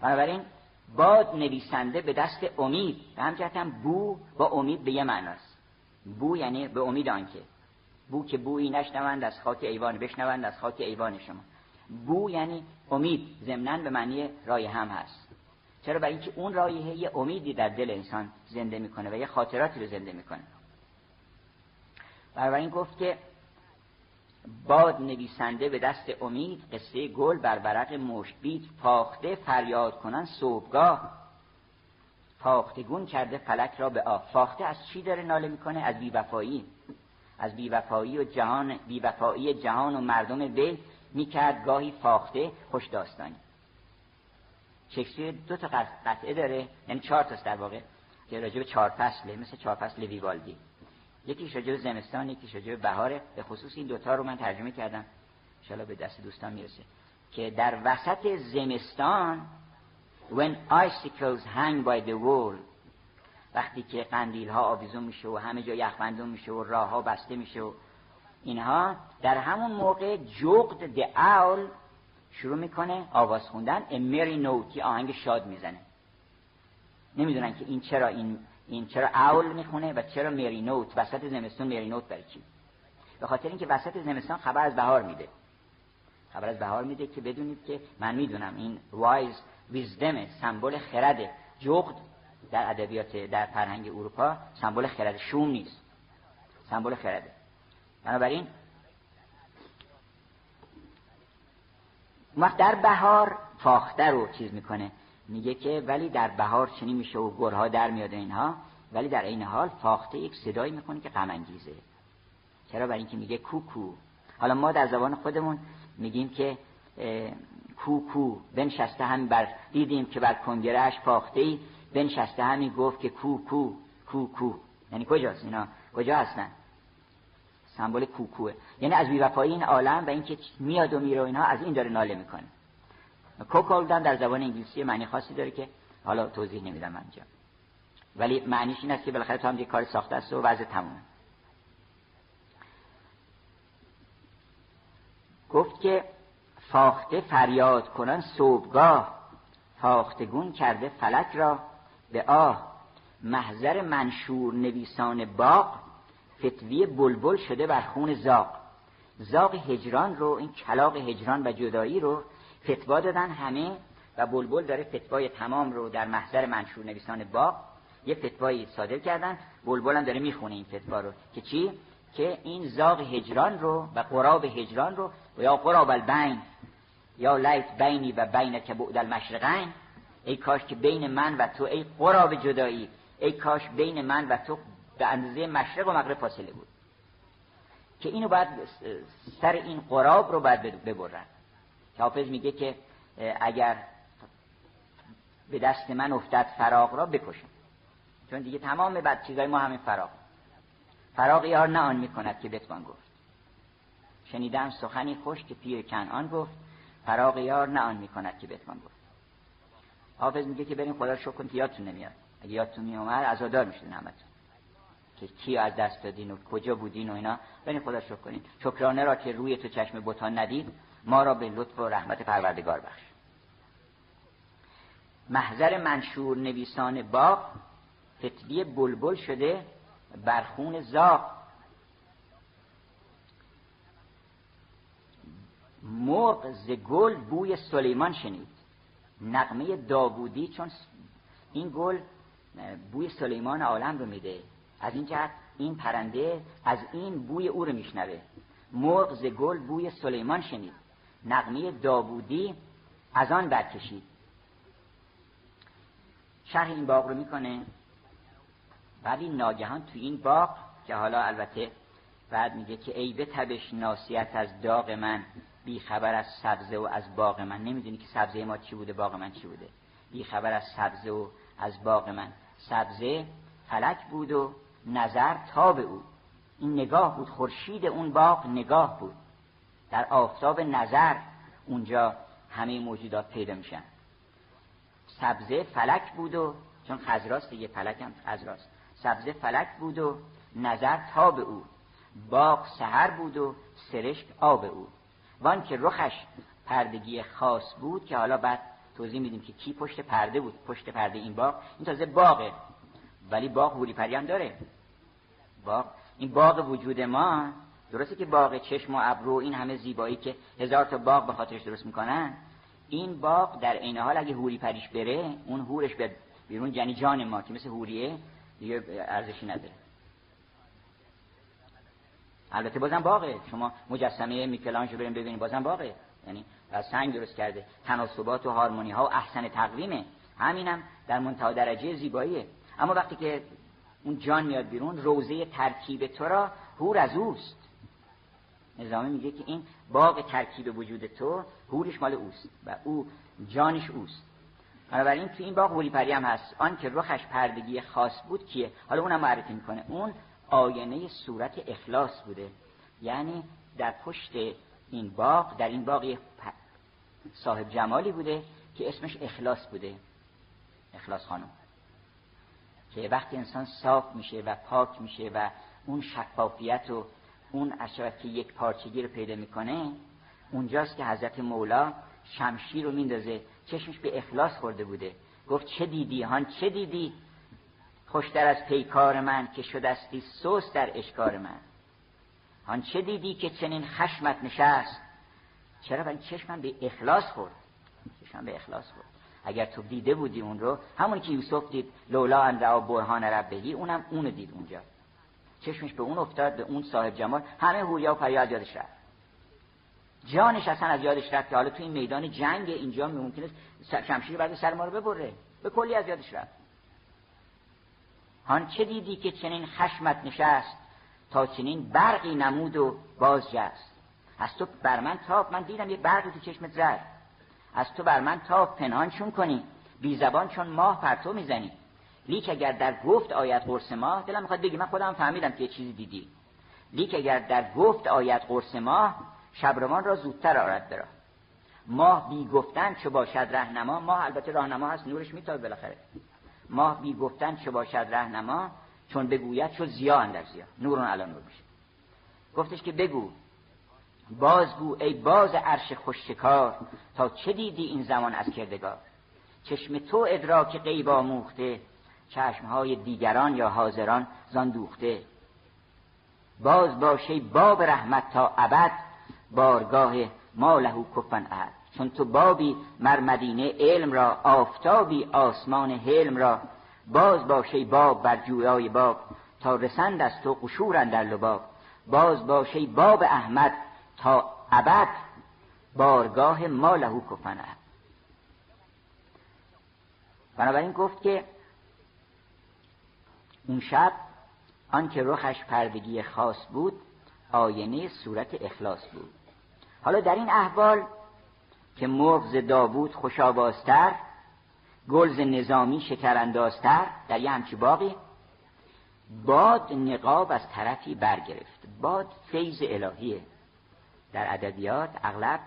بنابراین باد نویسنده به دست امید به هم بو با امید به یه معناست بو یعنی به امید آنکه. بو که بویی نشنوند از خاک ایوان بشنوند از خاک ایوان شما. بو یعنی امید ضمنا به معنی رای هم هست. چرا؟ برای اینکه اون رایحه یه امیدی در دل انسان زنده می‌کنه و یه خاطراتی رو زنده می‌کنه. این گفت که باد نویسنده به دست امید قصه گل بر برق مشبید فاخته فریاد کنن صبحگاه. فاختگون کرده فلک را به آب. فاخته از چی داره ناله می‌کنه؟ از بیوفایی. از بیوفایی و جهان بیوفایی جهان و مردم دل می‌کرد گاهی فاخته خوش داستانی. شکسپیر دو تا قطعه داره یعنی چهار تاست در واقع که راجع به چهار فصله مثل چهار فصل ویوالدی یکی به زمستان یکی به بهاره. به خصوص این دوتا رو من ترجمه کردم. ان به دست دوستان می‌رسه. که در وسط زمستان when icicles hang by the wall وقتی که قندیل ها آویزون میشه و همه جا یخبندون میشه و راه ها بسته میشه و اینها در همون موقع جغد د اول شروع می‌کنه آواز خوندن. امری نوتی آهنگ شاد می‌زنه. نمی‌دونن که این چرا این این چرا اول می‌خونه و چرا مری نوت وسط زمستون مری نوت برای چی؟ به خاطر اینکه وسط زمستان خبر از بهار میده. خبر از بهار میده که بدونید که من می‌دونم این وایز ویزدم سمبل خرد جغد در ادبیات در فرهنگ اروپا سمبل خرد شوم نیست. سمبل خرده. بنابراین وقت در بهار فاخته رو چیز می‌کنه. میگه که ولی در بهار چنین میشه و گرها در میاد اینها ولی در این حال فاخته یک صدایی می‌کنه که غم انگیزه چرا؟ برای اینکه میگه کوکو. حالا ما در زبان خودمون میگیم که کوکو. بنشسته هم بر دیدیم که بر کنگرهش فاخته ای بنشسته همین گفت که کو کو کو کو یعنی کجاست اینا؟ کجا هستن؟ سمبل کوکوه. یعنی از بیوفایی این عالم و اینکه میاد و میره اینها از این داره ناله می‌کنه. کوکولدن در زبان انگلیسی معنی خاصی داره که حالا توضیح نمیدم انجام ولی معنیش این است که بالاخره تو هم یک کار ساخته است و وضع تمومه. گفت که فاخته فریاد کنن صبحگاه فاختگون کرده فلک را به آه. محضر منشور نویسان باغ فتوی بلبل شده بر خون زاق زاق هجران رو این کلاق هجران و جدایی رو فتوا دادن همه و بلبل داره فتوای تمام رو در محضر منشور نویسان باغ یه فتوایی صادر کردن. بلبل هم داره می‌خونه این فتوا رو که چی؟ که این زاغ هجران رو و قراب هجران رو و یا قراب البین یا لیت بینی و بین که بعد المشرقین. ای کاش که بین من و تو ای قراب جدایی. ای کاش بین من و تو به اندازه مشرق و مغرب فاصله بود. که اینو باید سر این قراب رو باید ببرن. حافظ میگه که اگر به دست من افتد فراغ را بکشم. چون دیگه تمام بعد چیزای ما همین فراغ. فراغ یار نه آن می‌کند که بتوان گفت. شنیدم سخنی خوش که پیر کنعان گفت فراغ یار نه آن می‌کند که بتوان گفت. حافظ میگه که بریم خدا شکر کن که یادتون نمیاد. اگه یادتون میومد عزادار می‌شد نعمتون که کی از دست دادین و کجا بودین و اینا. بریم خدا شکر کنین. شکرانه را که روی تو چشم بتان ندید ما را به لطف و رحمت پروردگار بخش. محضر منشور نویسان باغ فتوی بلبل شده برخون زاق مرغ ز گل بوی سلیمان شنید. نقمه داوودی چون این گل بوی سلیمان عالم رو میده. از این جهت این پرنده از این بوی او رو میشنوه. مرغ ز گل بوی سلیمان شنید. نقمه داوودی از آن برکشید. شرح این باغ رو می‌کنه. ولی ناگهان تو این باغ که حالا البته بعد میگه که ای به تبش ناسیت از داغ من بی خبر از سبزه و از باغ من. نمی‌دونی که سبزه ما چی بوده باغ من چی بوده. بی خبر از سبزه و از باغ من. سبزه فلک بود و نظر تاب او. این نگاه بود خورشید اون باغ نگاه بود. در آفتاب نظر اونجا همه موجودات پیدا میشن. سبزه فلک بود و چون خزراست دیگه فلک هم خزراست سبزه فلک بود و نظر تاب او. باغ سهر بود و سرشک آب او. وان که رخش پردگی خاص بود که حالا بعد توضیح میدیم که کی پشت پرده بود پشت پرده این باغ. این تازه باغه. ولی باغ هوری پری هم داره. باغ این باغ وجود ما درسته که باغ چشم و ابرو این همه زیبایی که هزار تا باغ به خاطرش درست می‌کنن این باغ در عین حال اگه هوری پریش بره اون هورش به بیرون جنی جان ما که مثل هوریه دیگه ارزشی نداره. البته بازم باغه. شما مجسمه میکلانژو بریم ببینید بازم باغه. یعنی از سنگ درست کرده. تناسبات و هارمونی ها و احسن تقویمه. همینم در منتها درجه زیباییه. اما وقتی که اون جان میاد بیرون روزه ترکیب تو را هور از اوست. نظامی میگه که این باغ ترکیب وجود تو هورش مال اوست و او جانش اوست. بنابراین تو این باغ ولی پری هم هست. آن که رخش پردگی خاص بود کیه؟ حالا اونم معرفی می‌کنه. اون آینه صورت اخلاص بوده. یعنی در پشت این باغ در این باغ صاحب جمالی بوده که اسمش اخلاص بوده. اخلاص خانم. که وقتی انسان صاف میشه و پاک میشه و اون شفافیت و اون اشرف که یک پارچگی رو پیدا می‌کنه اونجاست که حضرت مولا شمشیر رو میندازه. چشمش به اخلاص خورده بوده. گفت چه دیدی؟ هان چه دیدی؟ خوشتر از پیکار من که شدستی سوس در اشکار من. هان چه دیدی که چنین خشمت نشست؟ چرا من چشمم به اخلاص خورد؟ چشمم به اخلاص خورد. اگر تو دیده بودی اون رو همون که یوسف دید لولا ان را برهان ربهی اونم اونو دید اونجا. چشمش به اون افتاد به اون صاحب جمال. همه هوریا و فریاد یادش رفت. جانش اصلا از یادش رفت که حالا تو این میدان جنگ اینجا ممکنه شمشیر بعد سر ما رو ببره. به کلی از یادش رفت. هان چه دیدی که چنین خشمت نشست تا چنین برقی نمود و باز جست از تو بر من تافت من دیدم یه برقی تو چشمت زد. از تو بر من تافت پنهان چون کنی؟ بی زبان چون ماه پرتو می‌زنی. لیک اگر در گفت آید قرص ماه دلم می‌خواد بگی من خودم فهمیدم که یه چیزی دیدی. لیک اگر در گفت آید قرص ماه شبرمان را زودتر آرد برا. ماه بی گفتن چه باشد رهنما ماه البته راهنما هست نورش میتابه بالاخره. ماه بی گفتن چه باشد رهنما چون بگوید شد زیا اندر زیا نورون الان نور میشه. گفتش که بگو بازگو ای باز عرش خوشکار تا چه دیدی این زمان از کردگار؟ چشم تو ادراک غیب آموخته چشمهای دیگران یا حاضران زان دوخته باز باشه باب رحمت تا ابد بارگاه ما لهو کفن احد. چون تو بابی مر مدینه علم را آفتابی آسمان حلم را باز باشه باب بر جویای باب تا رسند از تو قشور در لباب. باز باشه باب احمد تا ابد بارگاه ما لهو کفن احد. بنابراین گفت که اون شب آنکه رخش پردگی خاص بود آینه صورت اخلاص بود. حالا در این احوال که مغز داوود خوشابازتر گلز نظامی شکراندازتر در یه همچی باقی باد نقاب از طرفی برگرفت. باد فیض الهیه. در ادبیات اغلب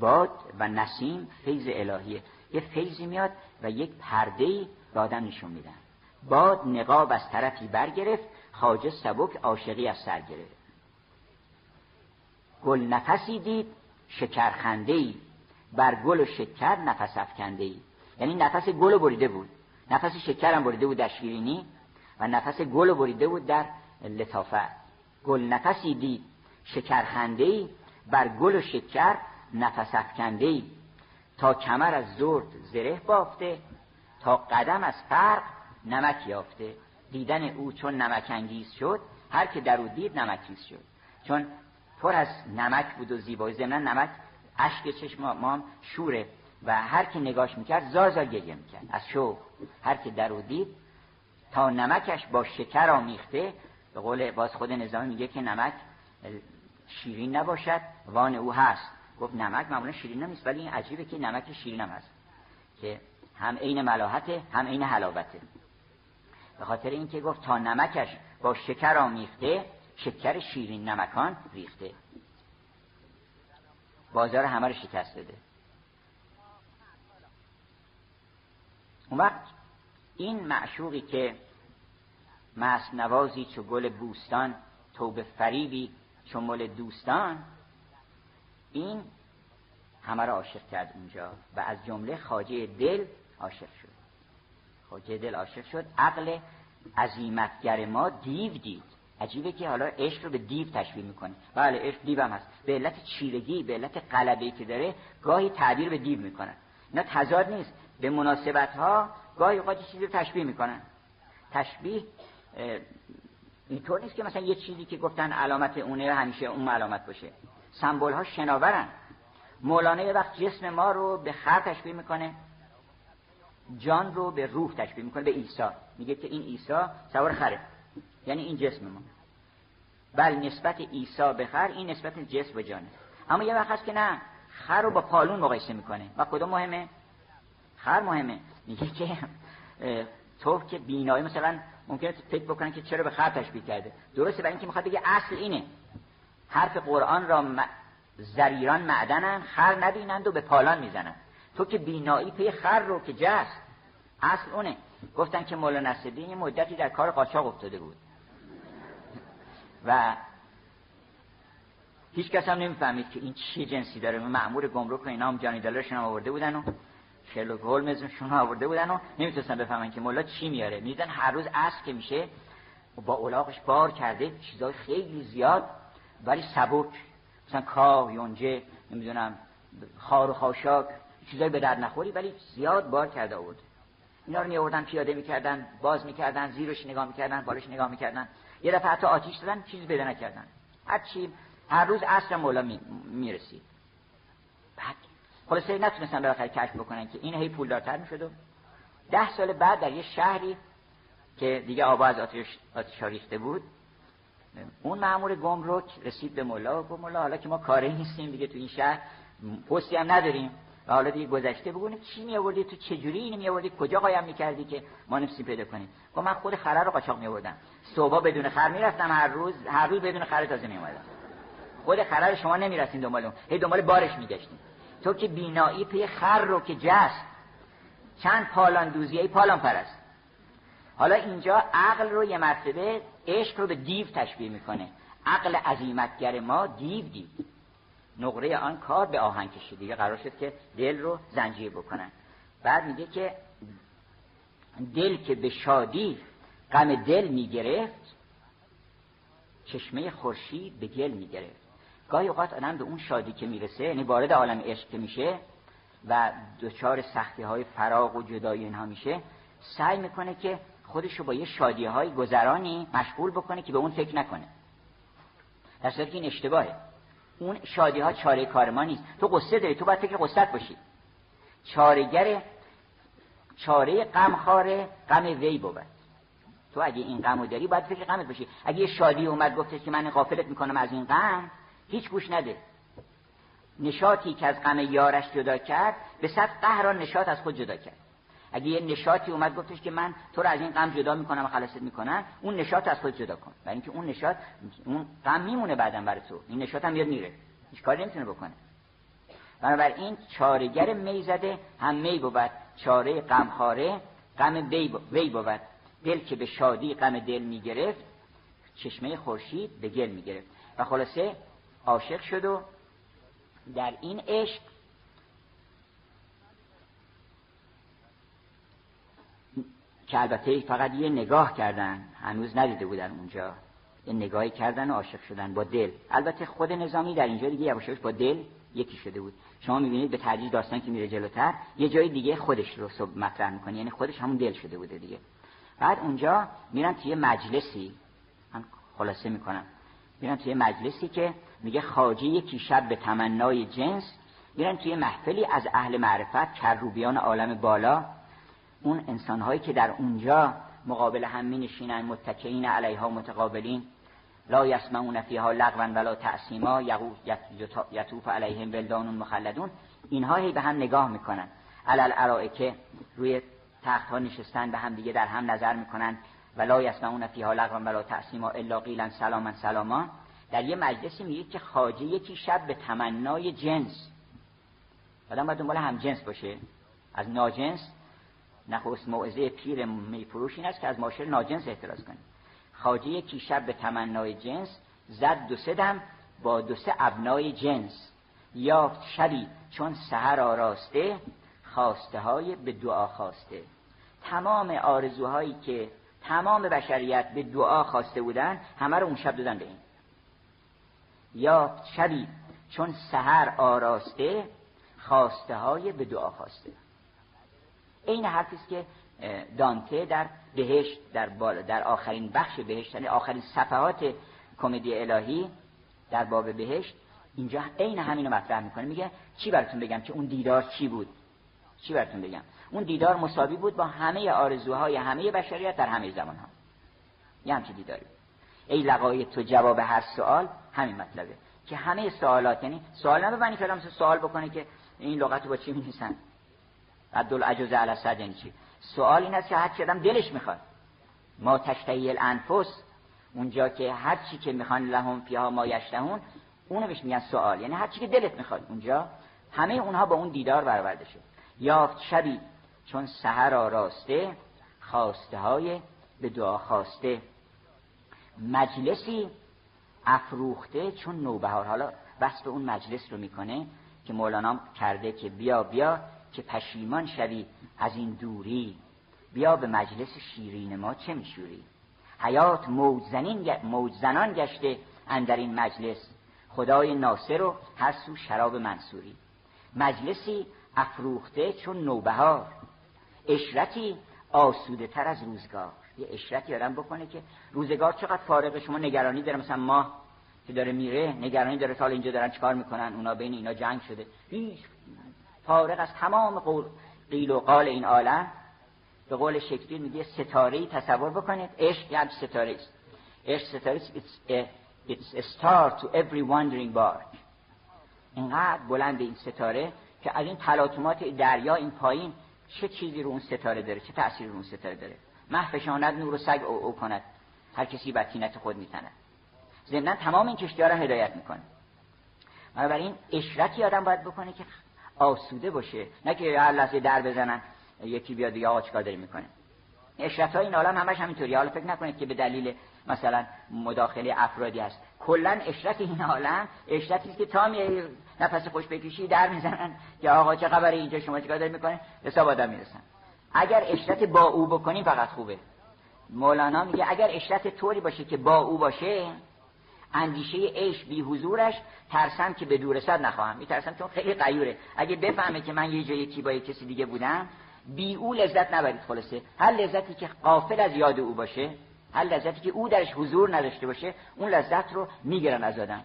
باد و نسیم فیض الهیه. یه فیضی میاد و یک پرده به آدم نشون میدن. باد نقاب از طرفی برگرفت خاجه سبک عاشقی از سر گرفت. گل نفسی دید شکرخنده ای بر گل و شکر نفس افکنده ای یعنی نفس گل بریده بود. نفس شکر هم بریده بود در شیرینی و نفس گل بریده بود در لطافت. گل نفسی دید شکرخنده ای بر گل و شکر نفس افکنده ای تا کمر از زرد زره بافته تا قدم از فرق نمک یافته. دیدن او چون نمک انگیز شد هر که در او دید نمکیز شد. چون پر از نمک بود و زیبایی ضمن نمک اشک چشم ما شوره. و هر که نگاش می‌کرد زار گریه می‌کرد. از شو هر که در او دید تا نمکش با شکر آمیخته به قول باز خود نظامی میگه که نمک شیرین نباشد وان او هست. گفت نمک معمولا شیرین نیست ولی این عجیبه که نمک شیرین هم هست. که هم عین ملاحته هم عین حلاوته. به خاطر اینکه گفت تا نمکش با شکر آمیخته شکر شیرین نمکان ریخته. بازار همه رو شکست داده. اون وقت این معشوقی که مست نوازی چو گل بوستان توبه فریبی چو مل دوستان این همه را عاشق کرد اونجا و از جمله خاجه دل عاشق شد. خاجه دل عاشق شد. عقل عظیمتگر ما دیو دید. عجیبه که حالا عشق رو به دیو تشبیه می‌کنه. بله عشق دیو هم هست. به علت چیرگی به علت قلبه که داره گاهی تعبیر به دیو می‌کنن. اینا تضاد نیست. به مناسبت ها گاهی اوقات چیزی رو تشبیه می‌کنن. تشبیه اینطور نیست که مثلا یه چیزی که گفتن علامت اونه همیشه اون علامت باشه. سمبول ها شناورن. مولانا یه وقت جسم ما رو به خر تشبیه می‌کنه. جان رو به روح تشبیه می‌کنه به عیسی. میگه که این عیسی سوار خره. یعنی این جسم ما. بل نسبت عیسی به خر این نسبت جسم به جانه. اما یه وقت هست که نه خر رو با پالون مقایسه می‌کنه. و کدوم مهمه؟ خر مهمه. میگه که تو که بینایی مثلا ممکنه فکر بکنن که چرا به خر تشبیه کرده. درسته برای اینکه می‌خواد بگه اصل اینه. حرف قرآن را م... زریران معدنن خر نبینند و به پالان می‌زنن تو که بینایی پی خر رو که جست. اصل اونه. گفتن که مولانا نصرالدین یه مدتی در کار قاچاق افتاده بود. و هیچ کس هم نمی‌فهمید که این چه جنسی داره. معمور گمرک و اینا هم جانی دلارشون هم آورده بودن و شرلوک هولمزشون آورده بودن و نمی‌تونستن بفهمن که مولا چی میاره. میدن هر روز اصل که میشه با اولاغش بار کرده چیزای خیلی زیاد ولی سبک. مثلا کاه یونجه نمی‌دونم خار و خاشاک. چیزای به در نخوری ولی زیاد بار کرده بود اینا رو میآوردن پیاده می‌کردن باز می‌کردن زیرش نگاه می‌کردن بالش نگاه می‌کردن. یه دفعه حتی آتیش دادن چیزی پیدا نکردن. هر چی هر روز عصر مولا می‌رسید. بعد خلاصه نتونستن بالاخره کشف بکنن که این هی پولدارتر می‌شد و ده سال بعد در یه شهری که دیگه آبا از آتش, آتش ریخته بود اون مامور گمرک رسید به مولا و گفت مولا حالا که ما کاری نیستیم دیگه تو این شهر پستی هم نداریم. و حالا دیگه گذشته بگونه چی می آوردی تو چه جوری اینو می آوردی کجا قایم می‌کردی که ما نفسی پیدا کنیم؟ گفت من خود خره رو قاچاق می آوردم صبح بدون خر می‌رفتم هر روز هر روز بدون خر تازه می اومدم خود خره رو شما نمی‌رسین دنبال اون. هی دنبال بارش میگشتین. تو که بینایی پی خر رو که جست. چند پالان دوزی؟ ای پالان پرست. حالا اینجا عقل رو یه مرتبه عشق رو به دیو تشبیه می‌کنه. عقل عظیمتگر ما دیو دید. نقره آن کار به آهن کشید دیگه قرار شد که دل رو زنجیر بکنن. بعد میگه که دل که به شادی غم دل می‌گرفت چشمه خورشید به گل می‌گرفت. گاهی اوقات آدم به اون شادی که می‌رسه یعنی وارد عالم عشق که میشه و دچار سختی های فراغ و جدایی اینها میشه سعی می‌کنه که خودش رو با یه شادی های گذرانی مشغول بکنه که به اون فکر نکنه. در صورتی این اشتباهه. اون شادی ها چاره کار ما نیست. تو قصه داری تو باید فکر قصت باشی. چارهگر چاره غم خاره غم وی بود. تو اگه این غمو داری باید فکر غمت باشی. اگه یه شادی اومد گفته که من غافلت می‌کنم از این غم هیچ گوش نده. نشاطی که از غم یارش جدا کرد به صد قهران نشاط از خود جدا کرد. اگه یه نشاطی اومد گفتش که من تو رو از این غم جدا می‌کنم و خلاصت می‌کنم اون نشاط از خود جدا کن. برای اینکه اون نشاط اون غم میمونه بعدم برای تو. این نشاط هم میاد میره. هیچ کاری نمی‌تونه بکنه. بنابراین چارگر می زده هم می بود. چاره غم خاره غم وی بود. دل که به شادی غم دل می‌گرفت چشمه خورشید به گل می‌گرفت. و خلاصه عاشق شد و در این عشق که البته فقط یه نگاه کردن هنوز ندیده بودن اونجا. یه نگاهی کردن و عاشق شدن با دل. البته خود نظامی در اینجا دیگه یواشاش با دل یکی شده بود. شما می‌بینید به تدریج داستان که میره جلوتر یه جای دیگه خودش رو صبح مطرح می‌کنه. یعنی خودش همون دل شده بوده دیگه. بعد اونجا میرن توی مجلسی. من خلاصه می‌کنم. میرن توی مجلسی که میگه خاجه یکی شب به تمنای جنس میرن توی محفلی از اهل معرفت کروبیان عالم بالا اون انسانهایی که در اونجا مقابل هم می نشینن متکئین علیها متقابلین. لا یسمعون فیها لغوا ولا تعصیما یطوف علیهم ولدان مخلدون. اینها هی به هم نگاه می‌کنن. علل که روی تخت ها نشستن به هم دیگه در هم نظر می‌کنن. ولا یسمعون فیها لغوا ولا تعصیما الا قیلا سلاما سلاما. در یه مجلسی میگه که خاجه یکی شب به تمنای جنس. آدم باید دنبال هم جنس باشه. از ناجنس نخست موعظه پیر میفروش این است که از معاشر ناجنس احتراز کنیم. خاجه یکی شب به تمنای جنس زد دو سدم با دو سه ابنای جنس. یافت شبی چون سهر آراسته خواسته های به دعا خواسته. تمام آرزوهایی که تمام بشریت به دعا خواسته بودن همه رو اون شب دادن به این. یافت شبی چون سهر آراسته خواسته های به دعا خواسته. این حرفی است که دانته در بهشت در بالا در آخرین بخش بهشت یعنی آخرین صفحات کمدی الهی در باب بهشت اینجا عین همینو مطرح می‌کنه. میگه چی براتون بگم که اون دیدار چی بود؟ چی براتون بگم؟ اون دیدار مساوی بود با همه آرزوهای همه بشریت در همه زمان ها یه همچی دیداری ای لقای تو جواب هر سوال همین مطلبه. که همه سوالات یعنی سوال نببنی که سوال بکنه که این لغت با چی می‌نویسن؟ عدل عجز علی صد یعنی چی؟ سوال این است که هر آدم دلش می‌خواد. ما تشتهی الانفس اونجا که هر چی که می‌خوان لهم فیها ما یشتهون اونو بهش میگن سوال. یعنی هر چی که دلت می‌خواد. اونجا همه اونها با اون دیدار برآورده شد. یافت شبی چون سحر آراسته خواسته های به دعا خواسته. مجلسی افروخته چون نوبهار. حالا وصف اون مجلس رو می‌کنه که مولانا کرده که بیا بیا که پشیمان شوی از این دوری. بیا به مجلس شیرین ما چه میشوری؟ حیات موج زنان گشته اندر این مجلس. خدای ناصر و هر سو شراب منصوری. مجلسی افروخته چون نوبهار. اشرتی آسوده تر از روزگار. یه اشرتی آدم بکنه که روزگار چقدر فارغ شما نگرانی داره. مثلا ما که داره میره نگرانی داره تا اینجا دارن چیکار می‌کنن؟ اونا بین اینا جنگ شده. هیچ فارغ از تمام قول. قیل و قال این عالم به قول شکسپیر میگه ستاره تصور بکنید. عشق یعنی ستاره است. عشق ستاره است. It's a, it's a star to every wandering bark اینقدر بلند این ستاره که از این تلاطمات دریا این پایین چه چیزی رو اون ستاره داره؟ چه تأثیری رو اون ستاره داره؟ محفشاند نور و سگ او, او کند. هر کسی بطینت خود میتند ضمن تمام این کشتی ها را هدایت می‌کنه. بنابراین اشرتی آدم باید بکنه که آسوده باشه. نه که هر لحظه در بزنن یکی بیاد دیگه آقا چیکار داری می‌کنه اشرت های این عالم همش همینطوری. حالا فکر نکنید که به دلیل مثلا مداخله افرادی است کلا اشرت این عالم اشرتی که تا می نفس خوش بکشی در می‌زنن که آقا چه خبره اینجا شما چیکار داری می‌کنه حساب آدم می‌رسن. اگر اشرت با او بکنیم فقط خوبه. مولانا میگه اگر اشرت طوری باشه که با او باشه اندیشه عشق بی حضورش ترسم که به دور صد نخواهم میترسم چون خیلی قیوره. اگه بفهمه که من یه جای یکی با کسی دیگه بودم بی او لذت نبرید خلاصه. هر لذتی که قافل از یاد او باشه هر لذتی که او درش حضور نداشته باشه اون لذت رو می‌گیرن از آدم.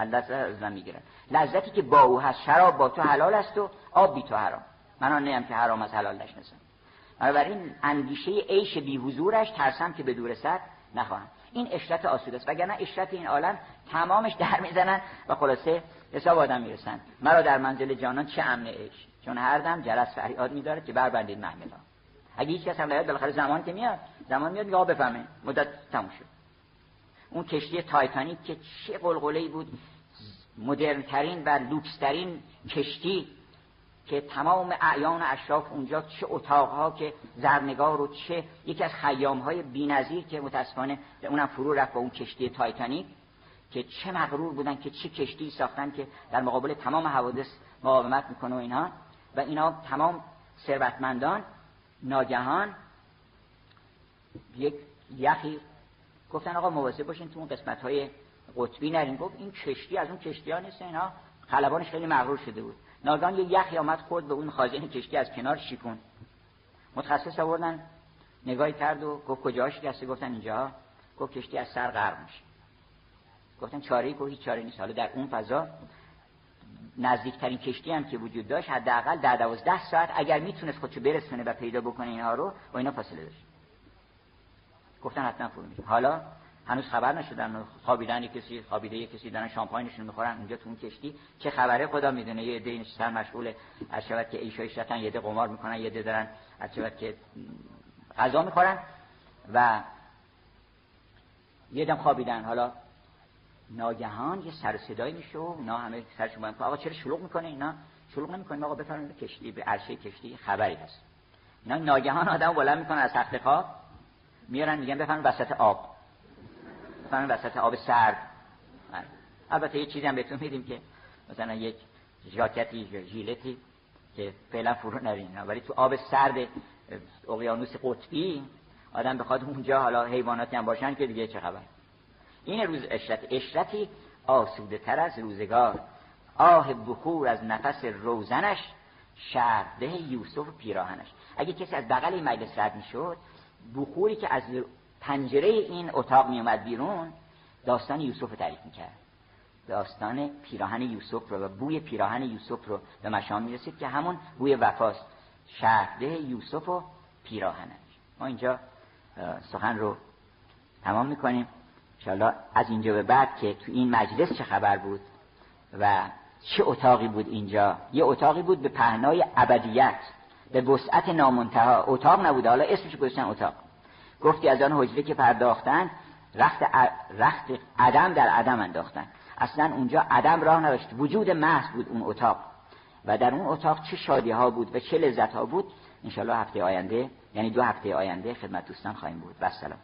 لذت از من می‌گیرن. لذتی که با او هست شراب با تو حلال است و آب بی تو حرام. من آن که حرام از حلال نشناسم. بنابراین اندیشه عیش بی حضورش ترسم که به دور سر نخواهم. این اشرت آسوده است وگرنه اشرت این عالم تمامش در می‌زنن و خلاصه حساب آدم می‌رسن. مرا در منزل جانان چه امن عیش چون هر دم جلس فریاد میداره که بربندید محملا اگه هیچ کس هم نیاد بالاخره زمان که میاد. زمان میاد یا بفهمه. مدت تموم شد. اون کشتی تایتانیک که چه غلغله بود. مدرن ترین و لوکس ترین کشتی. که تمام اعیان اشراف اونجا چه اتاقها که زرنگار و چه یکی از خیام های بی‌نظیر که متاسفانه اونم فرو رفت با اون کشتی تایتانیک که چه مغرور بودن که چه کشتی ساختن که در مقابل تمام حوادث مقاومت می‌کنه و اینها و اینا تمام ثروتمندان ناگهان یک یخی گفتن آقا مواظب باشین تو اون قسمت های قطبی نرین. گفت این کشتی از اون کشتی ها نیست اینا خلبانش خیلی مغرور شده بود. ناگهان یه یخی آمد خورد به اون خازن کشتی از کنار شیکون متخصص آوردن نگاهی کرد و گفت کجاش شکسته؟ گفتن اینجا. گفت کشتی از سر غرق میشه. گفتن چاره ای هیچ چاره نیست. حالا در اون فضا نزدیکترین کشتی هم که وجود داشت حداقل در دوازده ساعت اگر می‌تونست خودشو برسونه و پیدا بکنه اینها رو با اینا فاصله داشت. گفتن حتما فرو حالا هنوز خبر نشدن خوابیدن کسی خوابیده کسی دارن شامپاینشون می‌خورن اونجا تو اون کشتی. چه خبره خدا می‌دونه یه عده نشستن مشغول از که ایشا ایشتن یه عده قمار می‌کنن یه عده دارن از که غذا می‌خورن. و یه دم خوابیدن. حالا ناگهان یه سر صدایی میشه و اینا همه سرشون باید آقا چرا شلوغ می‌کنه اینا؟ شلوغ نمی‌کنه آقا بفرمایید کشتی به عرشه کشتی خبری هست. اینا ناگهان آدم بلند می‌کنه از تخت خواب میارن میگن بفرمایید وسط آب. بفرمایید وسط آب سرد. بله. البته یه چیزی هم بهتون میدیم که مثلا یک ژاکتی ژیلتی که فعلا فرو نرین ولی تو آب سرد اقیانوس قطبی آدم بخواد اونجا حالا حیواناتی هم باشن که دیگه چه خبر. این روز اشرت. اشرتی آسوده تر از روزگار. آه بخور از نفس روزنش شرده یوسف پیراهنش. اگه کسی از بغل این مجلس رد می‌شد بخوری که از پنجره این اتاق میومد بیرون داستان یوسف رو تعریف می‌کرد. داستان پیراهن یوسف رو و بوی پیراهن یوسف رو به مشام می‌رسید که همون بوی وفاست. شهده یوسف و پیراهنش. ما اینجا سخن رو تمام می‌کنیم. انشاءالله از اینجا به بعد که تو این مجلس چه خبر بود و چه اتاقی بود اینجا. یه اتاقی بود به پهنای ابدیت به وسعت نامنتها. اتاق نبوده حالا اسمش گذاشتن اتاق. گفتی از آن حجره که پرداختن رخت, رخت عدم در عدم انداختن اصلا اونجا عدم راه نداشت. وجود محض بود اون اتاق. و در اون اتاق چه شادی ها بود و چه لذت ها بود انشالله هفته آینده یعنی دو هفته آینده خدمت دوستان خواهیم بود. و سلام.